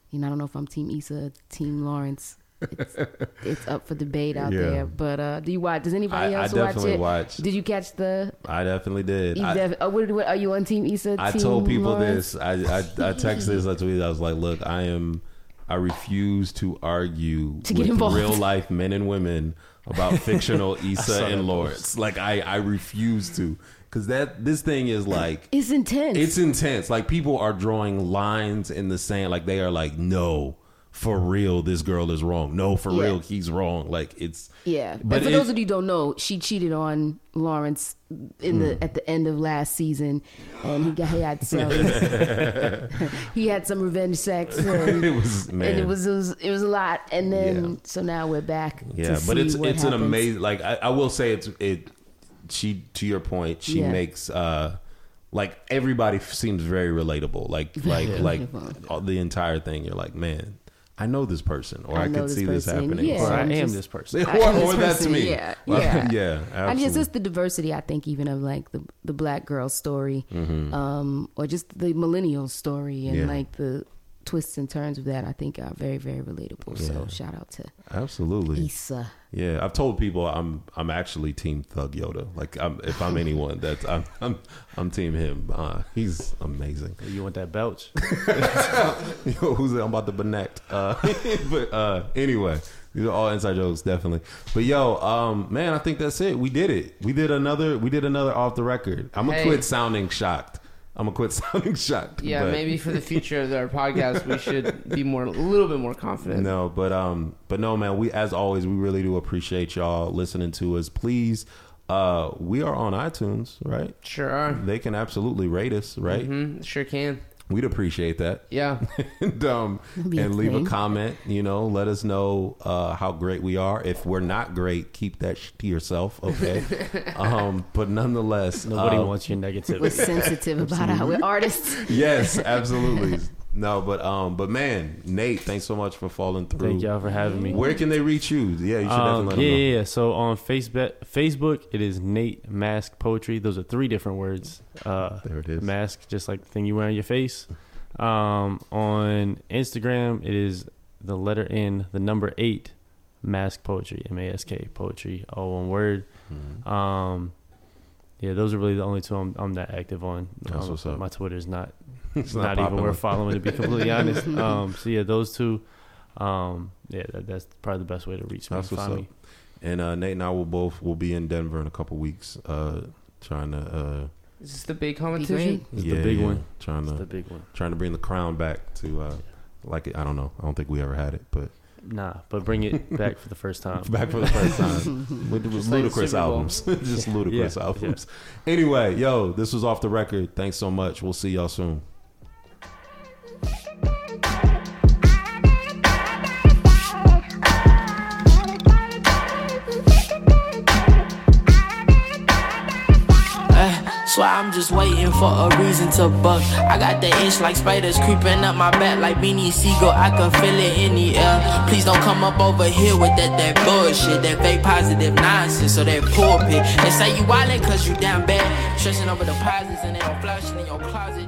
you know, I don't know if I'm Team Issa, Team Lawrence. It's, it's up for debate out Yeah. there. But uh, do you watch? Does anybody I, I else watch it? watched. Did you catch the? I definitely did. I, def- oh, what, what, are you on Team Issa? I team told people Lawrence? this. I, I I texted this. I tweeted. I was like, "Look, I am. I refuse to argue To get with involved. real life men and women about fictional Issa and Lawrence. Like, I I refuse to because that this thing is like It's intense. it's intense. Like people are drawing lines in the sand. Like they are like, no, for real, this girl is wrong. No, for Yeah. real, he's wrong. Like it's Yeah, But but for it- those of you don't know, she cheated on Lawrence in the at the end of last season, and he got he had some he had some revenge sex, and, it was man. and it was, it was it was a lot. And then Yeah. so now we're back. Yeah, but it's it's an amazing. Like I, I will say, it's it. She to your point, she Yeah. makes uh like everybody seems very relatable. Like like like all, the entire thing. You're like, man, I know this person, or I I, know could this see this happening. yeah. Or I I'm this person. or, I am this or that's me. yeah, Well, yeah. yeah. I mean, it's just the diversity. I think even of like the the black girl story, Mm-hmm. um, or just the millennial story, and Yeah. like the twists and turns of that I think are very very relatable. So shout out to Absolutely. Issa. Yeah, I've told people I'm I'm actually Team Thug Yoda. Like, I'm, if I'm anyone, that's I'm I'm, I'm Team him. Uh, he's amazing. You want that belch? Yo, who's it? I'm about to benect. Uh, but uh, anyway, these are all inside jokes, definitely. But yo, um, man, I think that's it. We did it. We did another. We did another off the record. I'm gonna Hey. quit sounding shocked. I'm gonna quit sounding shocked. Yeah, but- maybe for the future of our podcast, we should be more, a little bit more confident. No, but um, but no, man. We as always, we really do appreciate y'all listening to us. Please, uh, we are on iTunes, right? Sure are. They can absolutely rate us, right? hmm Sure can. We'd appreciate that. Yeah. and um, be a and leave a comment. You know, let us know uh, how great we are. If we're not great, keep that sh- to yourself, okay? um, but nonetheless, Nobody uh, wants your negativity. We're sensitive about how we're artists. Yes, absolutely. No, but um, but man, Nate, thanks so much for falling through. Thank y'all for having me. Where can they reach you? Yeah, you should Um, definitely yeah, them know. yeah, yeah. So on Facebook, Facebook, it is Nate Mask Poetry. Those are three different words. Uh, There it is. Mask, just like the thing you wear on your face. Um, on Instagram, it is the letter N, the number eight, Mask Poetry, M A S K Poetry, all one word. Mm-hmm. Um, yeah, those are really the only two I'm, I'm that active on. That's Um, what's up. My Twitter's not It's not, even popular. worth following to be completely honest. Um, so yeah, those two. Um, yeah, that, that's probably the best way to reach me. That's and what's up. me. And uh, Nate and I will both will be in Denver in a couple weeks, uh, trying to uh, Is this the big Be competition? great. It's yeah, the big yeah, one. trying It's to the big one. trying to bring the crown back to uh, like it, I don't know. I don't think we ever had it, but Nah, but bring it back for the first time. back for the first time with, with Just like Ludacris albums, just Ludacris Yeah, albums. Anyway, yo, this was off the record. Thanks so much. We'll see y'all soon. Swear I'm just waiting for a reason to buck. I got the itch like spiders creeping up my back like Beanie Sigel. I can feel it in the air. Please don't come up over here with that that bullshit, that fake positive nonsense or that pulpit. They say you wildin' cause you down bad. Stressing over deposits and they don't flashing in your closet.